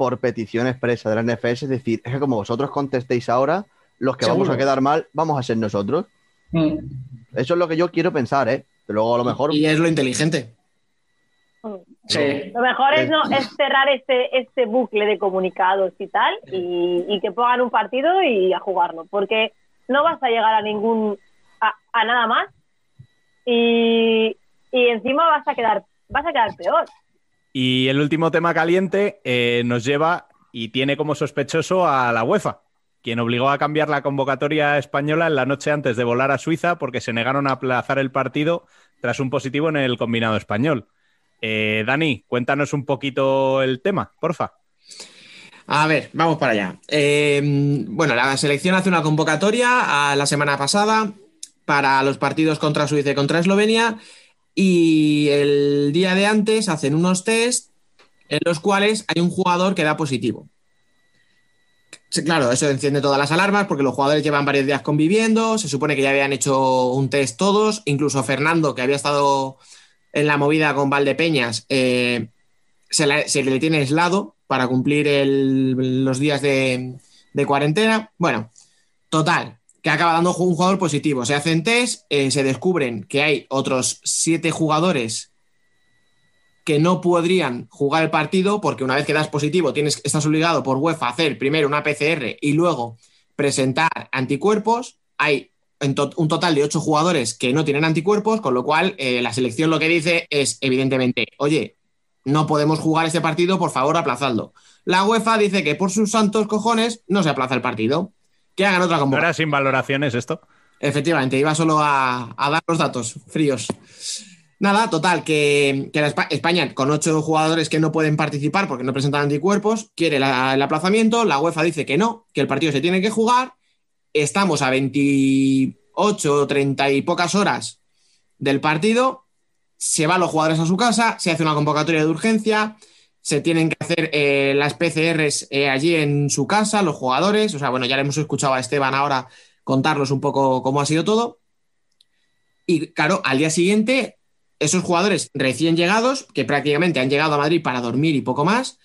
por petición expresa de la NFS, es decir, es que como vosotros contestéis ahora, los que vamos a quedar mal vamos a ser nosotros. Mm. Eso es lo que yo quiero pensar, ¿eh? Pero luego a lo mejor... Y es lo inteligente. Sí. Lo mejor es, no, es cerrar este, este bucle de comunicados y tal y, y que pongan un partido y a jugarlo, porque no vas a llegar a ningún a, a nada más y, y encima vas a quedar vas a quedar peor. Y el último tema caliente eh, nos lleva y tiene como sospechoso a la UEFA, quien obligó a cambiar la convocatoria española en la noche antes de volar a Suiza porque se negaron a aplazar el partido tras un positivo en el combinado español. Eh, Dani, cuéntanos un poquito el tema, porfa. A ver, vamos para allá. Eh, bueno, la selección hace una convocatoria a la semana pasada para los partidos contra Suiza y contra Eslovenia y el día de antes hacen unos test en los cuales hay un jugador que da positivo. Claro, eso enciende todas las alarmas porque los jugadores llevan varios días conviviendo, se supone que ya habían hecho un test todos, incluso Fernando, que había estado en la movida con Valdepeñas, eh, se, le tiene aislado para cumplir los días de cuarentena. Bueno, total, que acaba dando un jugador positivo. Se hacen test, eh, se descubren que hay otros siete jugadores que no podrían jugar el partido porque una vez que das positivo tienes, estás obligado por UEFA a hacer primero una PCR y luego presentar anticuerpos. Hay un total de ocho jugadores que no tienen anticuerpos, con lo cual eh, la selección lo que dice es evidentemente, oye, no podemos jugar este partido, por favor, aplazadlo. La UEFA dice que por sus santos cojones no se aplaza el partido. Que hagan otra ¿No convocatoria. era sin valoraciones esto? Efectivamente, iba solo a, a dar los datos fríos. Nada, total, que, España, con ocho jugadores que no pueden participar porque no presentan anticuerpos, quiere la- el aplazamiento. La UEFA dice que no, que el partido se tiene que jugar. Estamos a 28, 30 y pocas horas del partido. Se van los jugadores a su casa, se hace una convocatoria de urgencia, se tienen que hacer eh, las PCRs eh, allí en su casa, los jugadores. O sea, bueno, ya le hemos escuchado a Esteban ahora contarnos un poco cómo ha sido todo. Y claro, al día siguiente, esos jugadores recién llegados, que prácticamente han llegado a Madrid para dormir y poco más,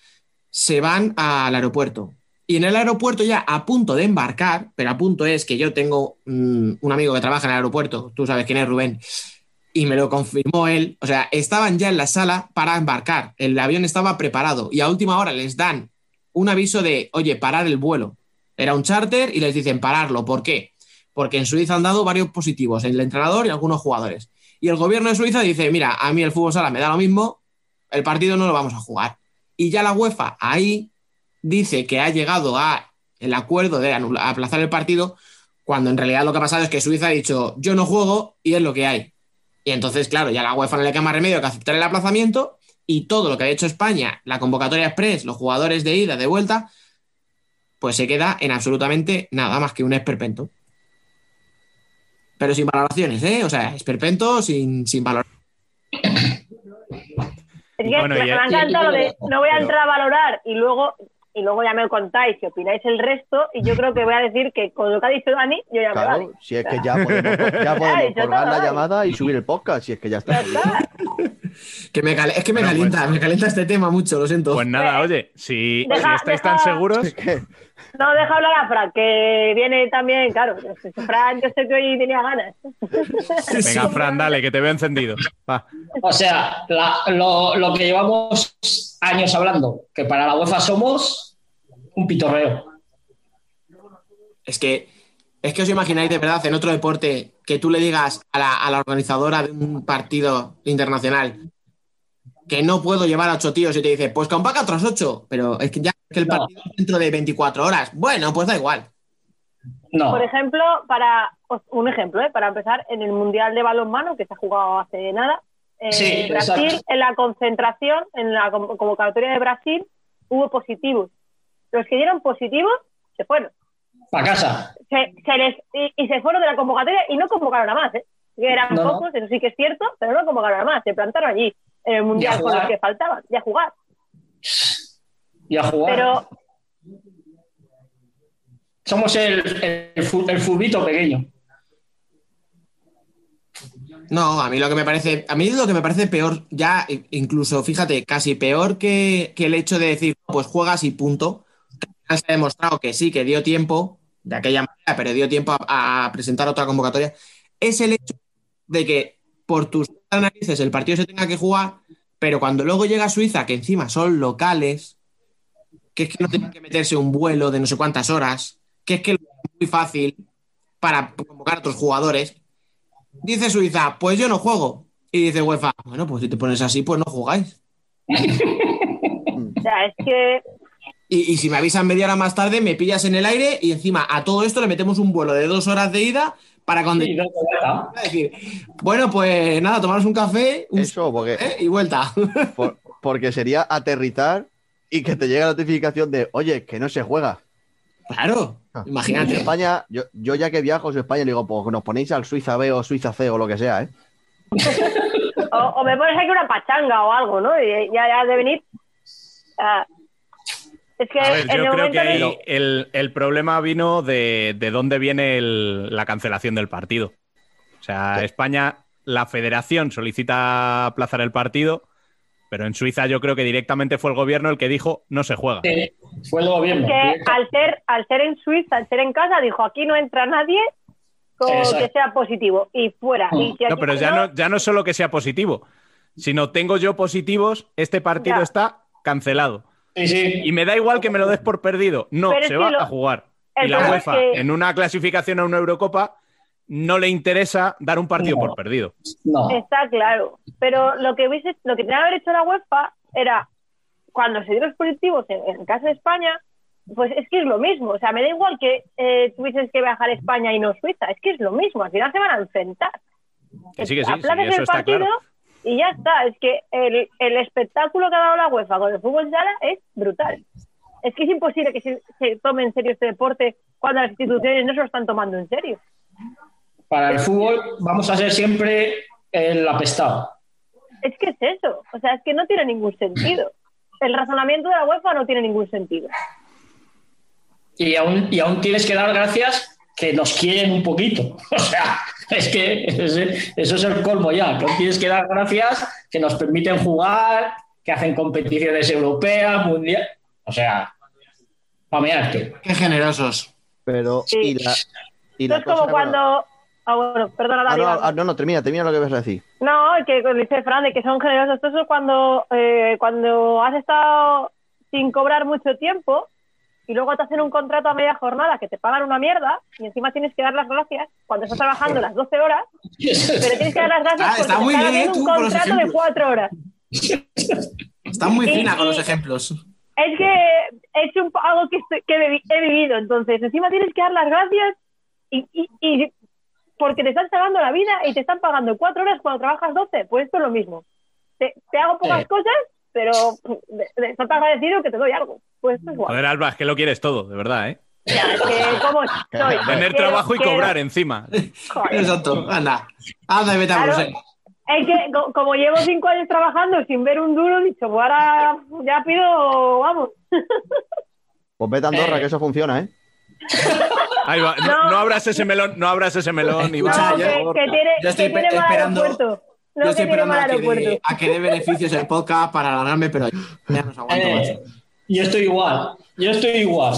se van al aeropuerto. Y en el aeropuerto ya a punto de embarcar, pero a punto es que yo tengo mm, un amigo que trabaja en el aeropuerto, tú sabes quién es Rubén, y me lo confirmó él, o sea, estaban ya en la sala para embarcar, el avión estaba preparado y a última hora les dan un aviso de, oye, parar el vuelo. Era un charter y les dicen pararlo. ¿Por qué? Porque en Suiza han dado varios positivos, el entrenador y algunos jugadores. Y el gobierno de Suiza dice, mira, a mí el fútbol sala me da lo mismo, el partido no lo vamos a jugar. Y ya la UEFA ahí dice que ha llegado a el acuerdo de aplazar el partido, cuando en realidad lo que ha pasado es que Suiza ha dicho, yo no juego y es lo que hay. Y entonces, claro, ya a la UEFA no le queda más remedio que aceptar el aplazamiento y todo lo que ha hecho España, la convocatoria express, los jugadores de ida, de vuelta, pues se queda en absolutamente nada más que un esperpento. Pero sin valoraciones, ¿eh? O sea, esperpento sin, sin valor. Es que Bueno, me, me ha y- encantado lo de no voy a entrar a valorar y luego y luego ya me contáis si opináis el resto y yo creo que voy a decir que con lo que ha dicho Dani yo ya me vale. Claro, si es que ya podemos, <laughs> ya podemos colgar la llamada y subir el podcast, si es que ya está. Ya está. Que me cal- es que me Bueno, calienta, me calienta este tema mucho, lo siento. Pues nada, oye, si, Deja- si estáis tan seguros, No, deja hablar a Fran, que viene también, claro. Fran, yo sé que hoy tenía ganas. venga, Fran, dale, que te veo encendido. Va. O sea, la- lo, lo que llevamos años hablando, que para la UEFA somos un pitorreo. Es que, es que os imagináis de verdad en otro deporte que tú le digas a la, a la organizadora de un partido internacional que no puedo llevar a ocho tíos y te dice, pues convoca otros ocho, pero es que ya es que el No. partido es dentro de 24 horas. Bueno, pues da igual. No. Por ejemplo, para un ejemplo, ¿eh? para empezar, en el Mundial de Balonmano, que se ha jugado hace nada, eh, Sí, Brasil, exacto. en la concentración, en la con- convocatoria de Brasil, hubo positivos. Los que dieron positivos se fueron. Para casa. Se, se les, y, y se fueron de la convocatoria y no convocaron a más. ¿eh? Que eran no. pocos, eso sí que es cierto, pero no convocaron a más. Se plantaron allí en el Mundial con los que faltaban, ya jugar. Y a jugar. Pero Somos el, el, el fulbito pequeño. No, a mí lo que me parece, a mí lo que me parece peor, ya incluso, fíjate, casi peor que, que el hecho de decir, pues juegas y punto. final Se ha demostrado que sí, que dio tiempo, de aquella manera, pero dio tiempo a, a presentar otra convocatoria. Es el hecho de que por tus narices el partido se tenga que jugar, Pero cuando luego llega a Suiza, que encima son locales, que es que no tienen que meterse un vuelo de no sé cuántas horas, que es que es muy fácil para convocar a otros jugadores, dice Suiza, pues yo no juego. Y dice UEFA, bueno, pues si te pones así, pues no jugáis. <laughs> O sea, es que Y, y si me avisan media hora más tarde, me pillas en el aire y encima a todo esto le metemos un vuelo de dos horas de ida para cuando... Y no te vuelta. decir, bueno, pues nada, tomaros un café un- Eso, porque, ¿eh? y vuelta. <laughs> por- porque sería aterrizar y que te llegue la notificación de, oye, que no se juega. claro, En imagínate. España, yo, yo ya que viajo a España, le digo, pues nos ponéis al Suiza B o Suiza C o lo que sea, ¿eh? <laughs> o, o me pones aquí una pachanga o algo, ¿no? Y ya, ya de venir. ah, es que A ver, en yo el creo que ahí el, el problema vino de, de dónde viene el- la cancelación del partido. O sea, España, la federación solicita aplazar el partido, pero en Suiza yo creo que directamente fue el gobierno el que dijo no se juega. Sí, Fue el gobierno. que al ser, al ser en Suiza, al ser en casa, dijo aquí no entra nadie con Exacto. que sea positivo y fuera. Y si No, pero ya no- no, ya no solo que sea positivo, sino tengo yo positivos, este partido Ya. está cancelado. Sí, sí. Y me da igual que me lo des por perdido. No, Pero se va lo- a jugar. el Y la UEFA, que- en una clasificación a una Eurocopa, no le interesa dar un partido No. por perdido. No. Está claro. Pero lo que hubiese, lo que tenía que haber hecho la UEFA era cuando se dieron los positivos en, en el caso de España, pues es que es lo mismo. O sea, me da igual que eh, tuvieses que viajar a España y no Suiza. Es que es lo mismo. Al final se van a enfrentar. Que sí, que sí, sí, eso el está partido claro. Y ya está. Es que el, el espectáculo que ha dado la UEFA con el fútbol sala es brutal. Es que es imposible que se, se tome en serio este deporte cuando las instituciones no se lo están tomando en serio. Para el fútbol vamos a ser siempre el apestado. Es que es eso. O sea, es que no tiene ningún sentido. El razonamiento de la UEFA no tiene ningún sentido. Y aún, y aún tienes que dar gracias que nos quieren un poquito. <laughs> O sea, es que ese- eso es el colmo ya. Aún tienes que dar gracias que nos permiten jugar, que hacen competiciones europeas, mundial. O sea, para mearte. Qué generosos. Pero, Sí. y la, y la es como cosa, cuando... Ah, bueno, perdona, ah, Dani. no, ah, no, no, termina, termina lo que vas a decir. No, que dice Fran de que son generosos. Esto es cuando, eh, cuando has estado sin cobrar mucho tiempo y luego te hacen un contrato a media jornada que te pagan una mierda y encima tienes que dar las gracias cuando estás trabajando las 12 horas, pero tienes que dar las gracias Ah, porque está te muy están bien, haciendo tú, un contrato de ejemplos. 4 horas. Están muy Y- fina con los ejemplos. Es que he hecho un- algo que, estoy- que he vi- he vivido, entonces encima tienes que dar las gracias y, y- y porque te están salvando la vida y te están pagando cuatro horas cuando trabajas 12, pues esto es lo mismo. Te, te hago pocas Sí. cosas, pero estás agradecido que te doy algo. Pues es igual. Joder, Alba, es que lo quieres todo, de verdad, ¿eh? Ya, es que. Tener Quiero- trabajo y quiero- cobrar encima. Joder. Exacto. Anda. Anda y vete a Claro. Es que co- como llevo cinco años trabajando sin ver un duro, he dicho, pues ahora ya pido, vamos. Pues vete a Andorra, Eh. que eso funciona, ¿eh? Ahí va. No, No. no abras ese melón, no abras ese melón, No, Iván. Escucha, que, yo- que tiene, yo estoy que tiene esperando- No, tiene esperando mal a que, dé, a que dé beneficios el podcast para alargarme, pero ya no os aguanto Eh, más. yo estoy igual. Yo estoy igual.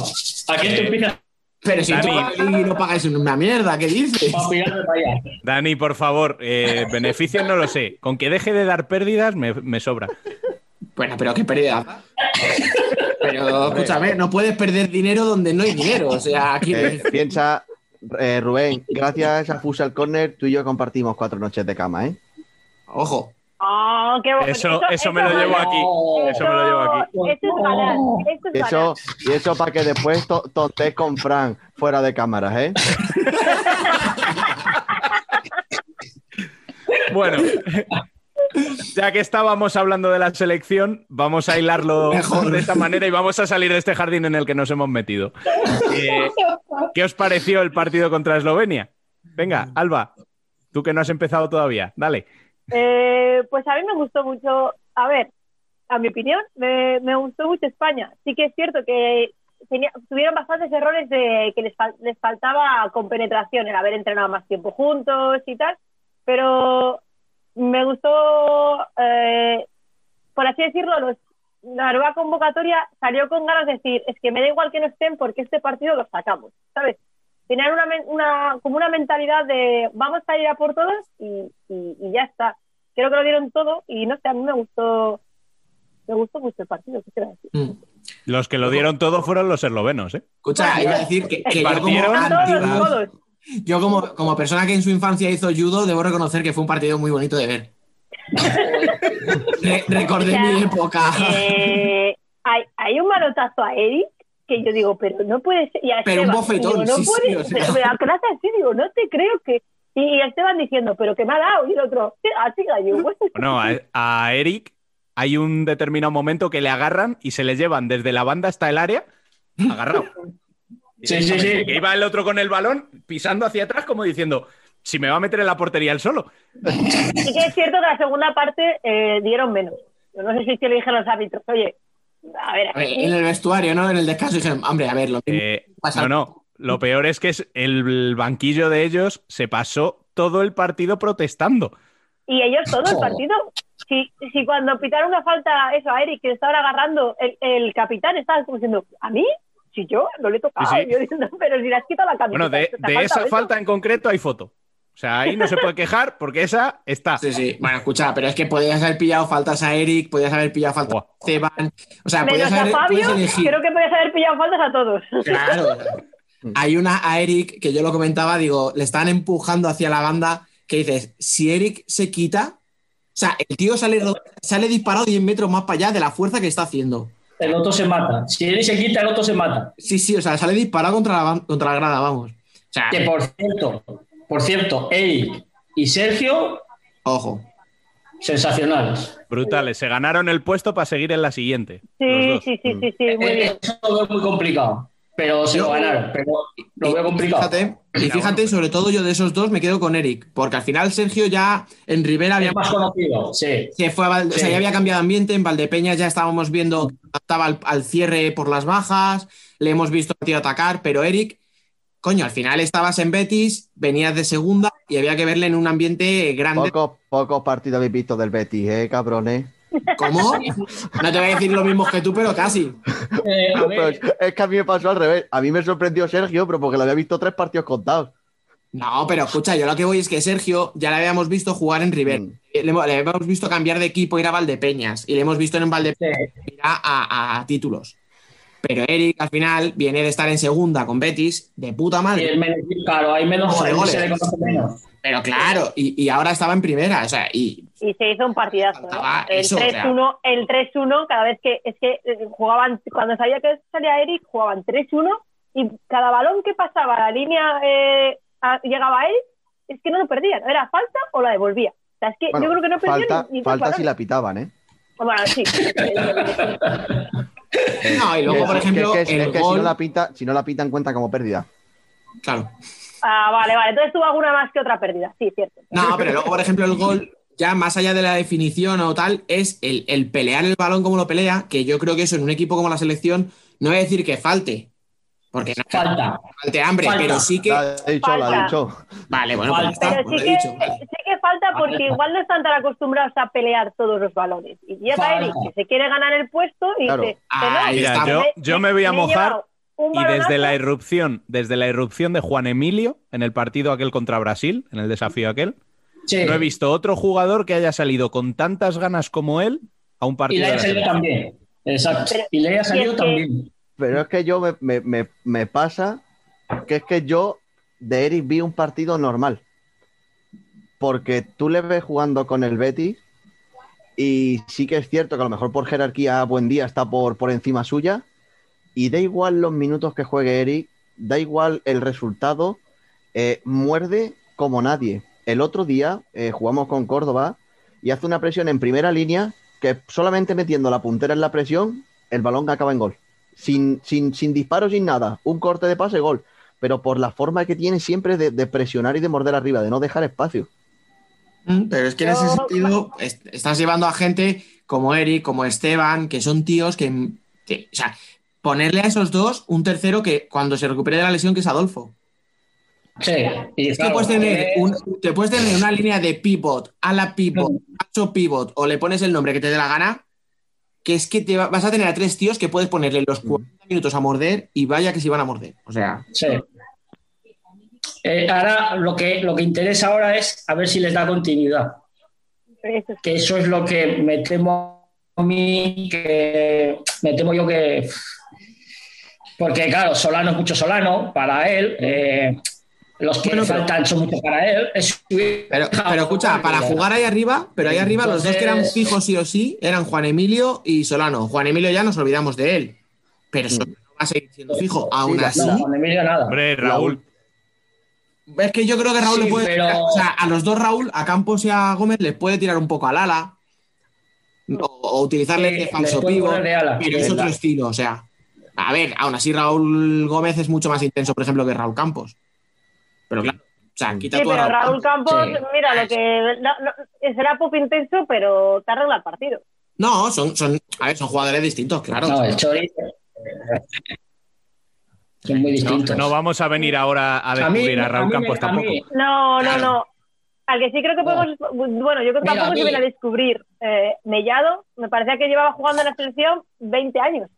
Aquí tú empiezas Pero si tú Dani. aquí no pagáis una mierda, ¿qué dices? Dani, por favor, eh, beneficios no lo sé. Con que deje de dar pérdidas me, me sobra. Bueno, pero qué pérdida. Pero escúchame, no puedes perder dinero donde no hay dinero. O sea, aquí. Eh, piensa, eh, Rubén, gracias a Futsal Corner, tú y yo compartimos cuatro noches de cama, ¿eh? Ojo. Ah, qué Eso, eso me lo llevo aquí. Eso me lo llevo aquí. Eso es ganar. Eso y eso para que después to- tontes con Fran fuera de cámaras, ¿eh? <laughs> Bueno, ya que estábamos hablando de la selección, vamos a hilarlo Mejor. de esta manera y vamos a salir de este jardín en el que nos hemos metido. Eh, ¿Qué os pareció el partido contra Eslovenia? Venga, Alba, tú que no has empezado todavía, dale. Eh, pues a mí me gustó mucho, a ver, a mi opinión, me, me gustó mucho España. Sí que es cierto que tenía- tuvieron bastantes errores de que les, les faltaba compenetración, el haber entrenado más tiempo juntos y tal, pero me gustó, eh, por así decirlo, los, la nueva convocatoria salió con ganas de decir, es que me da igual que no estén porque este partido lo sacamos, ¿sabes? Tenían una, men- una, como una mentalidad de vamos a ir a por todos y, y- y ya está. creo que lo dieron todo y no sé, a mí me gustó, me gustó mucho el partido. ¿qué decir? Mm. Los que lo dieron todo fueron los eslovenos, ¿eh? Escucha, iba a decir que, que yo como, Partieron anti- Todos, todos. yo como, como persona que en su infancia hizo judo, debo reconocer que fue un partido muy bonito de ver. <laughs> Re- recordé O sea, mi época. Eh, hay, hay un manotazo a Eric que yo digo, pero no puede ser. Y a Pero un Esteban, bofetón, digo, no sí, sí, puede o sea. pero me da clase así, digo, no te creo que. Y, y Esteban diciendo, pero que me ha dado. Y el otro, "Sí, a ti, gallo. pues". Bueno, <laughs> a, a Eric hay un determinado momento que le agarran y se le llevan desde la banda hasta el área agarrado. <laughs> Sí, sí, sí. Que iba el otro con el balón pisando hacia atrás como diciendo, si me va a meter en la portería él solo. <laughs> Sí que es cierto que la segunda parte eh, dieron menos. Yo no sé si es que le dijeron los árbitros, oye, a ver, A ver, aquí- en el vestuario, ¿no? En el descanso dijeron, hombre, a ver, lo mismo Eh, pasa. no, no. Lo peor es que es el banquillo de ellos se pasó todo el partido protestando. Y ellos todo el partido. Si, si cuando pitaron una falta eso a Eric, que estaba agarrando el, el capitán, estaba como diciendo, ¿a mí? Si yo no le he tocado. Sí, sí. Yo diciendo, pero si le has quitado la camiseta. Bueno, de, ¿te ha de faltado esa eso?". falta en concreto hay foto. O sea, ahí no se puede quejar porque esa está. Sí, sí. Bueno, escucha, pero es que podías haber pillado faltas a Eric, podías haber pillado faltas Buah. a Esteban. O sea, Menos podías a haber Fabio, puedes elegir. creo que podías haber pillado faltas a todos. Claro. <laughs> Hay una a Eric que yo lo comentaba, digo, le están empujando hacia la banda que dices, si Eric se quita, o sea, el tío sale, sale disparado 10 metros más para allá de la fuerza que está haciendo. El otro se mata. Si él se quita, el otro se mata. Sí, sí, o sea, sale disparado contra la, contra la grada, vamos. O sea, Que por cierto, por cierto, Eric y Sergio, ojo. sensacionales. Brutales. Se ganaron el puesto para seguir en la siguiente. Sí, sí, sí, sí, sí, muy bien. Eso lo veo muy complicado. Pero se lo ganaron. Pero lo veo y complicado. Fíjate, y fíjate, sobre todo yo de esos dos me quedo con Eric, porque al final Sergio ya en Rivera había más conocido, sí. Se fue a Val- o sea, Sí. ya había cambiado de ambiente. En Valdepeñas ya estábamos viendo que adaptaba al, al cierre por las bajas. Le hemos visto al tío atacar, pero Eric, coño, al final estabas en Betis, venías de segunda y había que verle en un ambiente grande. Pocos, pocos partidos habéis visto del Betis, ¿eh, cabrones? ¿Cómo? No te voy a decir lo mismo que tú, pero casi. Eh, Pero ver, es, es que a mí me pasó al revés. A mí me sorprendió Sergio, pero porque lo había visto tres partidos contados. No, pero escucha, yo lo que voy es que Sergio ya le habíamos visto jugar en River. Mm. Eh, Le, hemos- le habíamos visto cambiar de equipo, ir a Valdepeñas. Y le hemos visto en Valdepeñas sí. ir a, a títulos. Pero Eric al final viene de estar en segunda con Betis, de puta Y madre. el menos- claro, hay menos Joder, goles. se le conoce menos. Pero claro, y, y ahora estaba en primera, o sea, y Y se hizo un partidazo. ¿no? El eso, o sea. 3-1, el 3-1, cada vez que es que eh, jugaban, cuando sabía que salía Eric, jugaban 3-1 y cada balón que pasaba a la línea eh, a- llegaba a Eric, es que no lo perdían. Era falta o la devolvía. O sea, es que Bueno, yo creo que no perdían falta, ni, ni falta dos si la pitaban, ¿eh? Bueno, sí. <laughs> no, y luego, por ejemplo, que, que- el es que si no la pinta, si no la pitan cuenta como pérdida. claro. ah, vale, vale. Entonces tuvo alguna más que otra pérdida. Sí, cierto. No, pero luego, por ejemplo, el gol, ya más allá de la definición o tal, es el, el pelear el balón como lo pelea, que yo creo que eso en un equipo como la selección no voy a decir que falte, porque no Falta. falte hambre, Falta. pero sí que. La ha dicho, la ha dicho. Vale, bueno, pues está, Pero pues sí lo he que, dicho. vale. sí falta porque igual no están tan acostumbrados a pelear todos los balones. Y llega. Eric, que se quiere ganar el puesto y Claro. dice, no, Mira, yo, me- yo me voy a he mojar y desde la irrupción, desde la irrupción de Juan Emilio en el partido aquel contra Brasil, en el desafío aquel, Sí. no he visto otro jugador que haya salido con tantas ganas como él a un Y partido. le de haya salido también. Exacto. Pero- Y le haya y salido es que- también. Pero es que yo me, me- me- me pasa que es que yo de Eric vi un partido normal. Porque tú le ves jugando con el Betis y sí que es cierto que a lo mejor por jerarquía buen día está por, por encima suya y da igual los minutos que juegue Eric, da igual el resultado, eh, muerde como nadie. El otro día eh, jugamos con Córdoba y hace una presión en primera línea que solamente metiendo la puntera en la presión, el balón acaba en gol. Sin, sin, sin disparo, sin nada. Un corte de pase, gol. Pero por la forma que tiene siempre de, de presionar y de morder arriba, de no dejar espacio. Mm, Pero es que en ese sentido est- estás llevando a gente como Eric, como Esteban, que son tíos que, que- o sea, ponerle a esos dos un tercero que cuando se recupere de la lesión, que es Adolfo. Sí. Y Es que claro, puedes tener eh, un- te puedes tener una línea de pivot, a la pivot, macho pivot, o le pones el nombre que te dé la gana, que es que te va- vas a tener a tres tíos que puedes ponerle los 40 minutos a morder y vaya que si van a morder. O sea, Sí. Eh, ahora lo que, lo que interesa ahora es a ver si les da continuidad. Que eso es lo que me temo a mí, que me temo yo que. Porque, claro, Solano es mucho Solano para él. eh, los que Bueno, pero- faltan son mucho para él. Es- Pero, pero escucha, para jugar ahí arriba, pero ahí arriba los dos que eran fijos sí o sí eran Juan Emilio y Solano. Juan Emilio ya nos olvidamos de él, pero Solano va a seguir siendo fijo. Aún así, No, Juan Emilio nada. Hombre, Raúl. Es que yo creo que Raúl Sí, le puede. pero- O sea, a los dos Raúl, a Campos y a Gómez, les puede tirar un poco al ala o, o utilizarle Sí, de falso pivo, poner de ala, pero es otro estilo. O sea, a ver, aún así Raúl Gómez es mucho más intenso, por ejemplo, que Raúl Campos. Pero claro, o sea, quita Sí, tú a pero Raúl Campos, Sí. mira, lo que no- no- será pop intenso, pero te arregla el partido. No, son, son, a ver, son jugadores distintos, claro. No, el Chori. <laughs> Son muy No, distintos. no vamos a venir ahora a A mí- descubrir a, Raúl a mí me- Campos tampoco. No, Claro. no, no. Al que sí creo que podemos. Bueno, yo creo que Mira, tampoco a se viene a descubrir. Eh, Mellado, me parecía que llevaba jugando en la selección 20 años.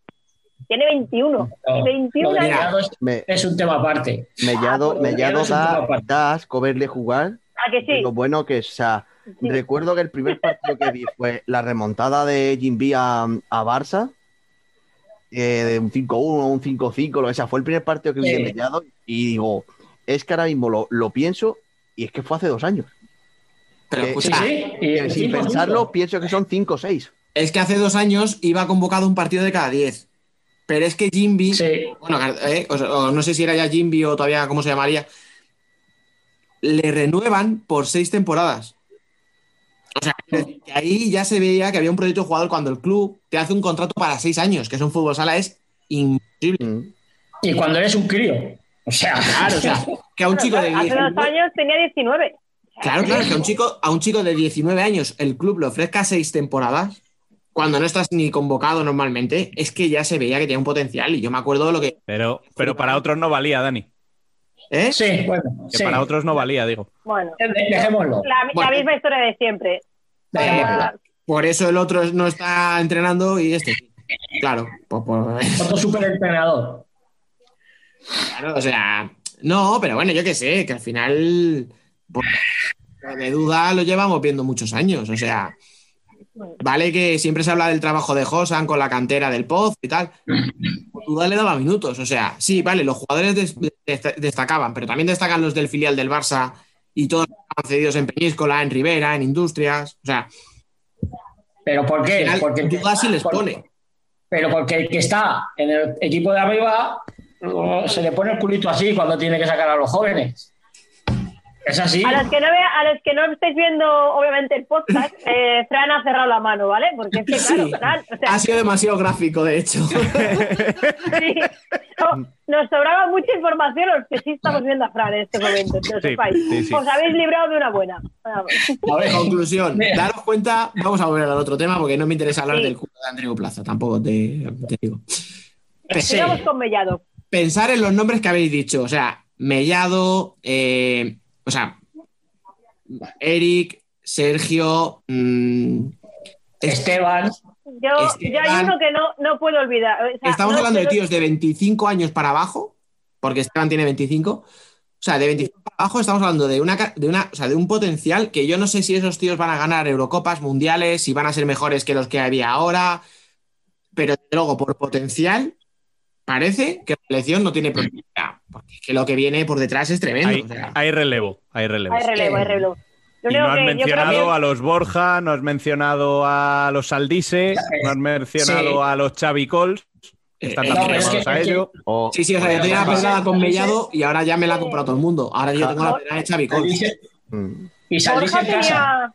Tiene 21. No, 21 lo de años. Es, Me, es un tema aparte. Mellado, Ah, Mellado da, da asco verle jugar. ¿A que sí? Lo bueno que es, o sea, Sí. recuerdo que el primer partido que vi fue la remontada de Jimby a, a Barça, eh, de un 5-1, un 5-5, lo que sea. Fue el primer partido que vi de. Mellado y digo, es que ahora mismo lo, lo pienso y es que fue hace dos años. Pero Eh, escucha, Sí, sí. y- Que sin cinco, pensarlo, cinco. pienso que son 5 o 6. Es que hace dos años iba convocado un partido de cada diez. Pero es que Jimby, Sí. bueno, eh, o o no sé si era ya Jimby o todavía cómo se llamaría, le renuevan por seis temporadas. <laughs> Ahí ya se veía que había un proyecto de jugador cuando el club te hace un contrato para seis años, que es un fútbol sala, es imposible. Mm. Y cuando eres un crío. O sea, Claro, o sea, que a un chico de Hace 19 dos años tenía 19. Claro, claro, que a un chico, a un chico de 19 años el club le ofrezca seis temporadas, cuando no estás ni convocado normalmente, es que ya se veía que tenía un potencial. Y yo me acuerdo de lo que. Pero, pero para otros no valía, Dani. ¿Eh? sí, bueno. Que sí. para otros no valía, digo. Bueno, De- Dejémoslo. la, la Bueno. misma historia de siempre. Por eso el otro no está entrenando y este. Claro, pues por- Otro superentrenador. claro, o sea. No, pero bueno, yo qué sé, que al final. de duda lo llevamos viendo muchos años. O sea. Vale que siempre se habla del trabajo de Josan con la cantera del Poz y tal. Pues Duda le daba minutos. O sea, sí, vale, los jugadores des- des- destacaban, pero también destacan los del filial del Barça y todos los cedidos en Peñíscola, en Rivera, en Industrias. O sea, ¿Pero por qué? final, Porque, les por- pone. Pero porque el que está en el equipo de arriba se le pone el culito así cuando tiene que sacar a los jóvenes. Es así. A los que no vea, a los que no estéis viendo, obviamente, el podcast, <laughs> eh, Fran ha cerrado la mano, ¿vale? Porque es que, claro, Sí. Fran, o sea, Ha sido demasiado gráfico, de hecho. <laughs> sí, no, nos sobraba mucha información los que sí estamos viendo a Fran en este momento, que lo Sí, sepáis. sí, sí. Os habéis librado de una buena. Vamos. A ver, Conclusión, daros cuenta, vamos a volver al otro tema porque no me interesa hablar Sí. del culo de Andreu Plaza, tampoco te, te digo. sí. Sigamos con Mellado. Pensar en los nombres que habéis dicho, o sea, Mellado, eh, o sea, Eric, Sergio, mm, Esteban, Yo, Esteban. yo hay uno que no, no puedo olvidar. O sea, estamos no- hablando de tíos de 25 años para abajo, porque Esteban tiene 25. O sea, de 25 para abajo estamos hablando de una, de una, o sea, de un potencial que yo no sé si esos tíos van a ganar Eurocopas mundiales, si van a ser mejores que los que había ahora, pero desde luego por potencial parece que la selección no tiene problema, porque es que lo que viene por detrás es tremendo. Hay, o sea. hay relevo, hay relevo. Hay relevo, hay relevo. Y no has mencionado que- a los Borja, no has mencionado a los Saldise, no has mencionado Sí. a los Xavi Cols, que están Eh, también es que- a que- ello. O- Sí, sí, o sea, yo tenía la pedrada con Mellado y ahora ya me la ha comprado todo el mundo. Ahora yo tengo la pedrada de Xavi Cols. Y en casa. tenía,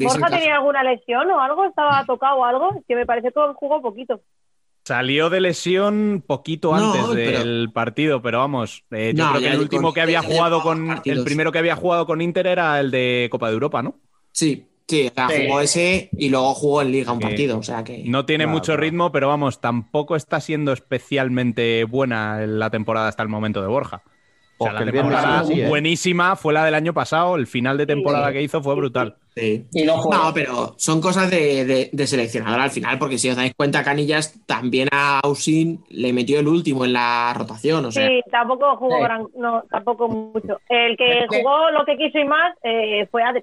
Borja tenía alguna lesión o algo, estaba tocado o algo, que me parece que jugó poquito. Salió de lesión poquito No, antes pero- del partido, pero vamos, eh, yo No, creo que el con- último que había jugado con partidos. el primero que había jugado con Inter era el de Copa de Europa, ¿no? Sí, sí, o sea, Sí. jugó ese y luego jugó en Liga un Que partido. O sea que. No tiene Claro, mucho claro. ritmo, pero vamos, tampoco está siendo especialmente buena la temporada hasta el momento de Borja. O sea, la temporada ¿eh? buenísima fue la del año pasado, el final de temporada que hizo fue brutal. Sí. Y no pero son cosas de, de- de seleccionador al final, porque si os dais cuenta, Canillas también a Ausin le metió el último en la rotación. O sea, Sí, tampoco jugó Sí. gran, no, tampoco mucho. El que jugó lo que quiso y más eh, fue Adri.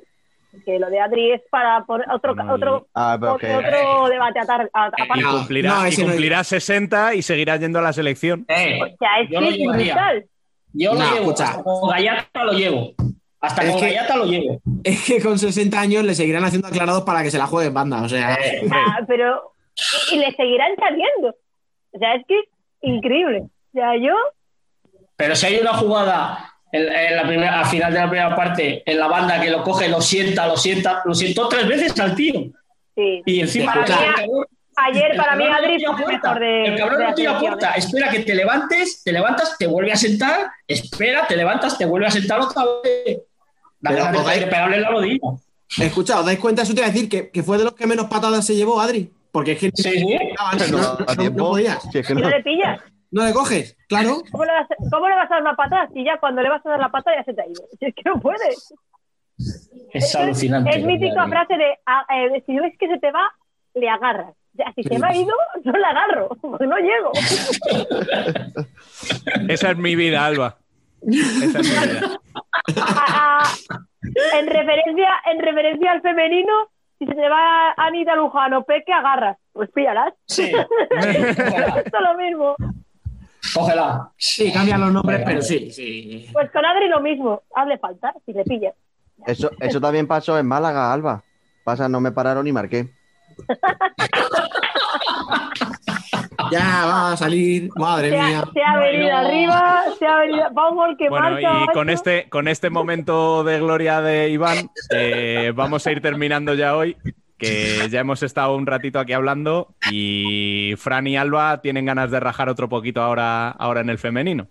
Que lo de Adri es para por otro, otro, Ah, otro, debate atar- a- Y aparte. cumplirá, no, y cumplirá 60 y seguirá yendo a la selección. Eh, O sea, es que es brutal. Yo lo No, llevo, escucha. hasta con Gallata lo llevo. Hasta Es con que- Gallata lo llevo. Es que con 60 años le seguirán haciendo aclarados para que se la juegue en banda. O sea, Eh, Ah, pero y, y le seguirán saliendo. O sea, es que es increíble. O sea, yo Pero si hay una jugada en, en la primera, al final de la primera parte, en la banda que lo coge, lo sienta, lo sienta, lo sientó tres veces al tío. sí. Y encima mí, cabrón- ayer el para mí Adri fue el mejor de El cabrón de no tira puerta, ¿eh? espera que te levantes, te levantas, te vuelve a sentar, espera, te levantas, te vuelve a sentar otra vez. Da Pero, ganas de- os dais- de pegarle en la rodilla. escucha, ¿os dais cuenta? Eso te iba a decir que, que fue de los que menos patadas se llevó Adri. Porque es que Sí, sí. No, No, no- a no- tiempo. no podías. Si es que Y no no. le pillas. No le coges, claro. ¿Cómo le, vas, ¿Cómo le vas a dar una patada si ya cuando le vas a dar la patada ya se te ha ido? Si es que no puedes. Es alucinante. Es mítica frase de ah, eh, si ves que se te va, le agarras. Si se me ha ido, no le agarro, porque no llego. Esa es mi vida, Alba. Esa es mi vida. A- a- en, referencia, en referencia al femenino, si se te va Anita Lujano, Peque, agarras. Pues píllalas. Sí. <laughs> Esto es lo mismo. Cógela. Sí, cambian los nombres, pero sí, sí. Pues con Adri lo mismo. Hazle falta, si le pillas. Eso, eso también pasó en Málaga, Alba. Pasa, no me pararon y marqué. <laughs> Ya va a salir, madre Se ha, mía. se ha venido arriba, se ha venido. Va un gol que Bueno, marca. y con este, con este momento de gloria de Iván, eh, vamos a ir terminando ya hoy, que ya hemos estado un ratito aquí hablando y Fran y Alba tienen ganas de rajar otro poquito ahora, ahora en el femenino.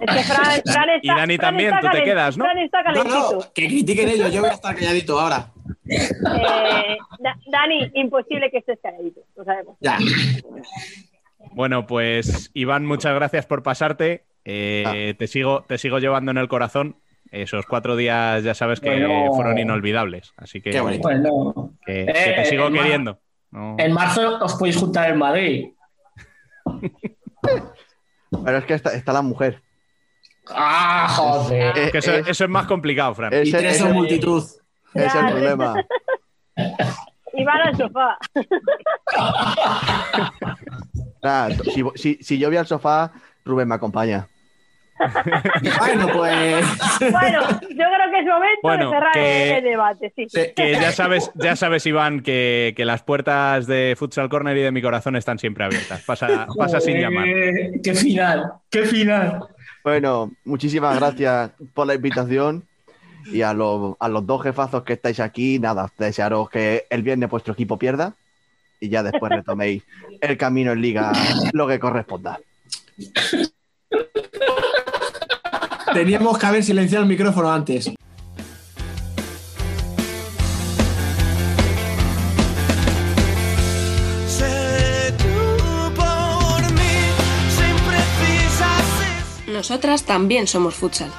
Es que Fran, <laughs> Fran está, Y Dani Fran también, está tú te quedas, ¿no? Fran está No, no, que critiquen ellos, yo voy a estar calladito ahora. Eh, Da- Dani, imposible que estés calladito. Lo sabemos. Ya. Bueno, pues Iván, muchas gracias por pasarte. Eh, te, sigo, te sigo llevando en el corazón. Esos cuatro días ya sabes que Bueno. fueron inolvidables. Así que, Qué bonito. Bueno, que- que te Eh, sigo queriendo. No. en marzo os podéis juntar en Madrid. Pero es que está, está la mujer. Ah, joder. Eh, Que eso, es- eso es más complicado, Fran. es Y el- tres es son el- es el problema. Y van al sofá. Si, si- si yo voy al sofá, Rubén me acompaña. Bueno, pues. Bueno, yo creo que es momento Bueno, de cerrar que- el debate. Sí. Que ya sabes, ya sabes, Iván, que, que las puertas de Futsal Corner y de mi corazón están siempre abiertas. Pasa, pasa sin llamar. Qué final, qué final. Bueno, muchísimas gracias por la invitación. Y a, los- a los dos jefazos que estáis aquí, nada, desearos que el viernes vuestro equipo pierda y ya después retoméis <laughs> el camino en liga lo que corresponda. Teníamos que haber silenciado el micrófono antes. Nosotras también somos futsal.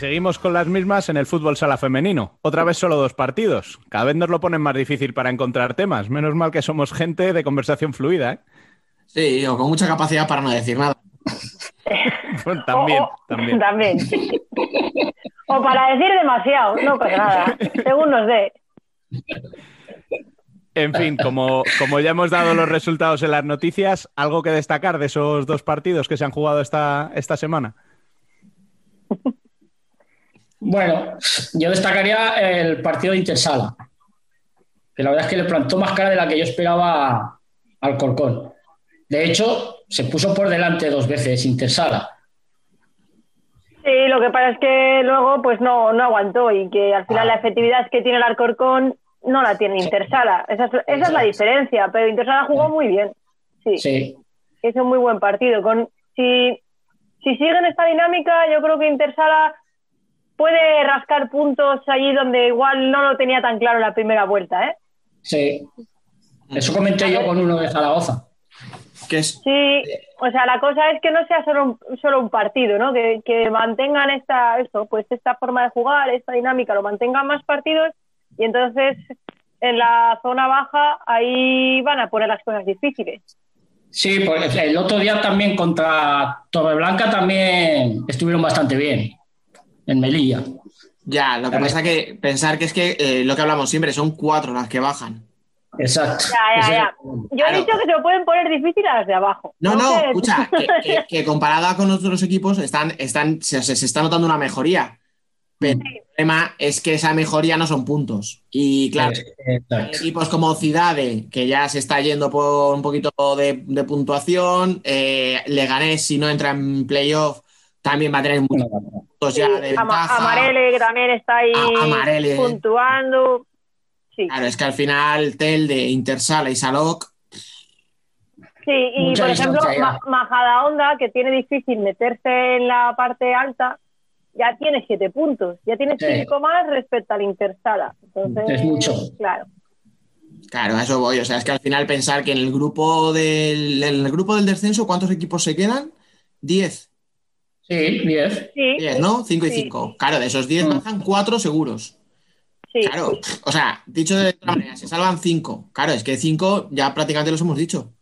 Seguimos con las mismas en el fútbol sala femenino. Otra vez solo dos partidos. Cada vez nos lo ponen más difícil para encontrar temas. Menos mal que somos gente de conversación fluida. ¿eh? Sí, o con mucha capacidad para no decir nada. <laughs> Bueno, también, O- o- también. también. O para decir demasiado, no pasa nada. Según nos dé. En fin, como, como ya hemos dado los resultados en las noticias, ¿algo que destacar de esos dos partidos que se han jugado esta, esta semana? <laughs> Bueno, yo destacaría el partido de Intersala, que la verdad es que le plantó más cara de la que yo esperaba al Corcón. De hecho, se puso por delante dos veces Intersala. Sí, lo que pasa es que luego pues no, no aguantó y que al final la efectividad que tiene el Alcorcón no la tiene Intersala. Esa es, esa es la diferencia, pero Intersala jugó muy bien. Sí, Sí, es un muy buen partido. Con, si, si siguen esta dinámica, yo creo que Intersala puede rascar puntos allí donde igual no lo tenía tan claro en la primera vuelta, ¿eh? sí. Eso comenté yo con uno de Zaragoza. Que es. Sí, o sea, la cosa es que no sea solo un, solo un partido, ¿no? Que, que mantengan esta, esto, pues esta forma de jugar, esta dinámica, lo mantengan más partidos y entonces en la zona baja, ahí van a poner las cosas difíciles. Sí, pues el otro día también contra Torreblanca también estuvieron bastante bien. En Melilla. Ya, lo que pasa que pensar que es que eh, lo que hablamos siempre son cuatro las que bajan. Exacto. Ya, ya, ya. Yo he dicho que se lo pueden poner difícil a las de abajo. No, no, que- escucha, <laughs> que, que- que comparada con otros equipos están, están, se, se- se está notando una mejoría. Pero el problema es que esa mejoría no son puntos. Y claro, Exacto. equipos como Cidade, que ya se está yendo por un poquito de, de puntuación, eh, Leganés, si no entra en playoff, también va a tener muchos puntos ya de Ama- ventaja. Amarele, que también está ahí Amarele. puntuando. Sí, Claro, es que al final Tel de Intersala y Salok, sí. y por ejemplo. Ma- Majadahonda, que tiene difícil meterse en la parte alta, ya tiene siete puntos. Ya tiene Sí. cinco más respecto al Intersala. Entonces, Es mucho. Claro. claro, a eso voy. O sea, es que al final pensar que en el grupo del, en el grupo del descenso, ¿cuántos equipos se quedan? Diez. Sí, 10. Sí, Diez, ¿no? Cinco y Sí. cinco. Claro, de esos diez Mm. bajan cuatro seguros. sí. Claro, o sea, dicho de otra manera, se salvan cinco. Claro, es que cinco ya prácticamente los hemos dicho.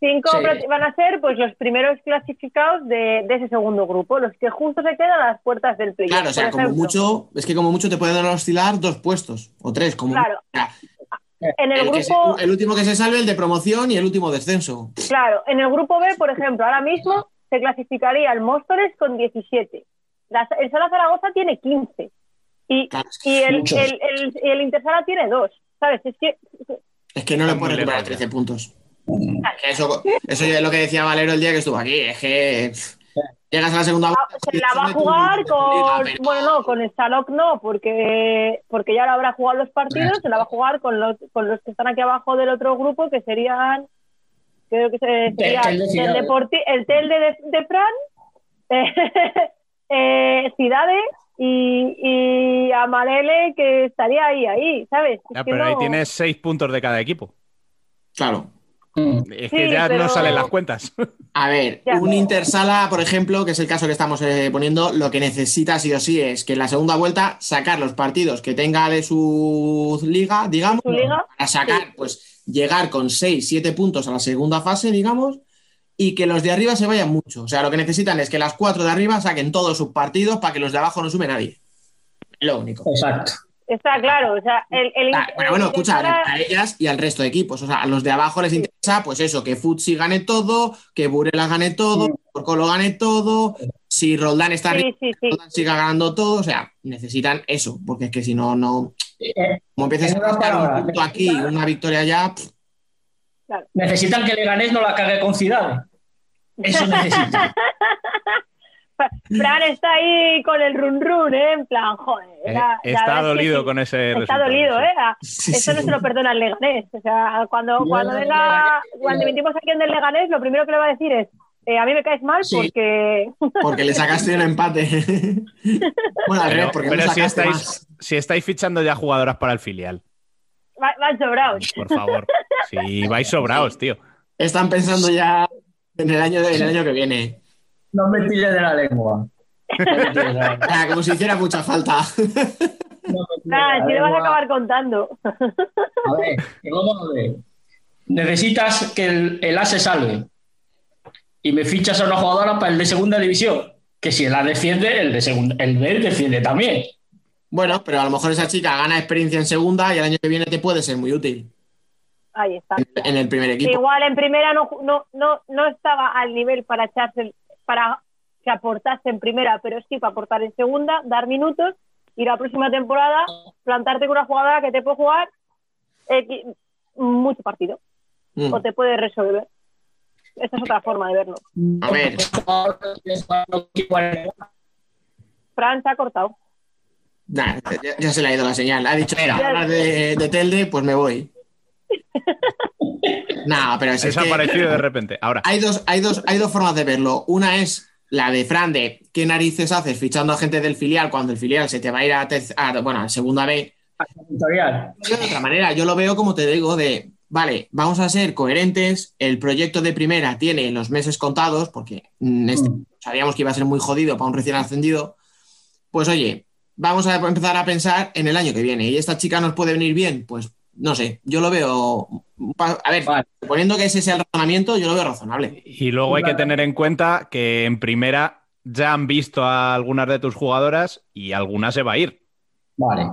Cinco Sí. prati- van a ser pues los primeros clasificados de, de ese segundo grupo, los que justo se quedan a las puertas del playoff. Claro, o sea, como ejemplo. mucho, es que como mucho te pueden oscilar dos puestos o tres, como Claro. En el, el, que se- grupo, el último que se salve, el de promoción y el último descenso. claro, en el grupo B, por ejemplo, ahora mismo se clasificaría el Móstoles con 17. La- el Sala Zaragoza tiene 15. Y, y el, Muchos. el, el, el Intersala tiene 2. ¿Sabes? Es que Es que no le muy recuperar lejos ya. 13 puntos. Que Eso, eso ya es lo que decía Valero el día que estuvo aquí. Es que llegas a la segunda vuelta. Ah, se la va a jugar con. Bueno, no, con el Salok no, porque, porque ya lo habrá jugado los partidos. Se la va a jugar con los, con los que están aquí abajo del otro grupo, que serían. Creo que se- sería el. Deporti- el Tel de, de, de Fran, <laughs> eh, eh, Cidade y, y Amarele, que estaría ahí, ahí, ¿sabes? Ya, pero ahí tienes seis puntos de cada equipo. Claro. Mm. Es Sí, que ya pero- no salen las cuentas. <laughs> A ver, Ya. un Intersala, por ejemplo, que es el caso que estamos eh, poniendo, lo que necesita sí o sí es que en la segunda vuelta sacar los partidos que tenga de su liga, digamos, su liga. a sacar, pues llegar con 6, 7 puntos a la segunda fase, digamos, y que los de arriba se vayan mucho. O sea, lo que necesitan es que las cuatro de arriba saquen todos sus partidos para que los de abajo no sume nadie. Es lo único. Exacto. Está claro, o sea, el, el, Ah, bueno, bueno, escucha, a ellas y al resto de equipos. O sea, a los de abajo les interesa, pues eso, que Futsi gane todo, que Burela gane todo, que Porcolo gane todo, si Roldán está arriba, Sí, sí, sí. Roldán siga ganando todo. O sea, necesitan eso, porque es que si no, no. Eh, Como empieces En a buscar un punto aquí, una victoria ya, pff, necesitan que Leganés no la cague con Cidade. Eso necesitan. <laughs> Fran está ahí con el run run, ¿eh? En plan, joder. Eh, la está verdad es que dolido sí. con ese Está resultado, dolido, sí. ¿eh? Ah, <laughs> sí, Esto no se lo perdona el Leganés. O sea, cuando, cuando venga, cuando emitimos a alguien del Leganés, lo primero que le va a decir es, eh, a mí me caes mal Sí. porque... <laughs> porque le sacaste un empate. <laughs> bueno, al Pero, revés, porque pero no si, sacaste estáis, más. si estáis fichando ya jugadoras para el filial, va- van sobrados. por favor. <laughs> Si vais sobraos, tío. Están pensando ya en el año, en el año que viene. No me tires de la lengua. Me sea, como si hiciera mucha falta. No me Nada, si le vas a acabar contando. A ver, que vamos a ver. Necesitas que el, el A se salve. Y me fichas a una jugadora para el de segunda división. Que si el A defiende, el de segunda, el B defiende también. Bueno, pero a lo mejor esa chica gana experiencia en segunda y el año que viene te puede ser muy útil Ahí está. en el primer equipo. Igual en primera no, no, no, no estaba al nivel para echarse, para que aportase en primera, pero sí para aportar en segunda, dar minutos y la próxima temporada plantarte con una jugadora que te puede jugar eh, mucho partido Mm. o te puede resolver. Esa es otra forma de verlo. A ver, Fran se ha cortado. nah, ya, ya se le ha ido la señal. Ha dicho. "Quiero hablar de, de Telde, pues me voy. <laughs> No, pero si es que Desaparecido de repente. Ahora, hay dos, hay, dos, hay dos formas de verlo. Una es la de Fran de qué narices haces fichando a gente del filial cuando el filial se te va a ir a, terc- a- bueno, a segunda B de otra manera, yo lo veo como te digo de, vale, vamos a ser coherentes, el proyecto de primera tiene los meses contados, porque mm, este- Mm. sabíamos que iba a ser muy jodido para un recién ascendido, pues oye, vamos a empezar a pensar en el año que viene, y esta chica nos puede venir bien, pues no sé, yo lo veo. A ver, suponiendo que ese sea el razonamiento, yo lo veo razonable. Y luego hay que tener en cuenta que en primera ya han visto a algunas de tus jugadoras y alguna se va a ir. Vale.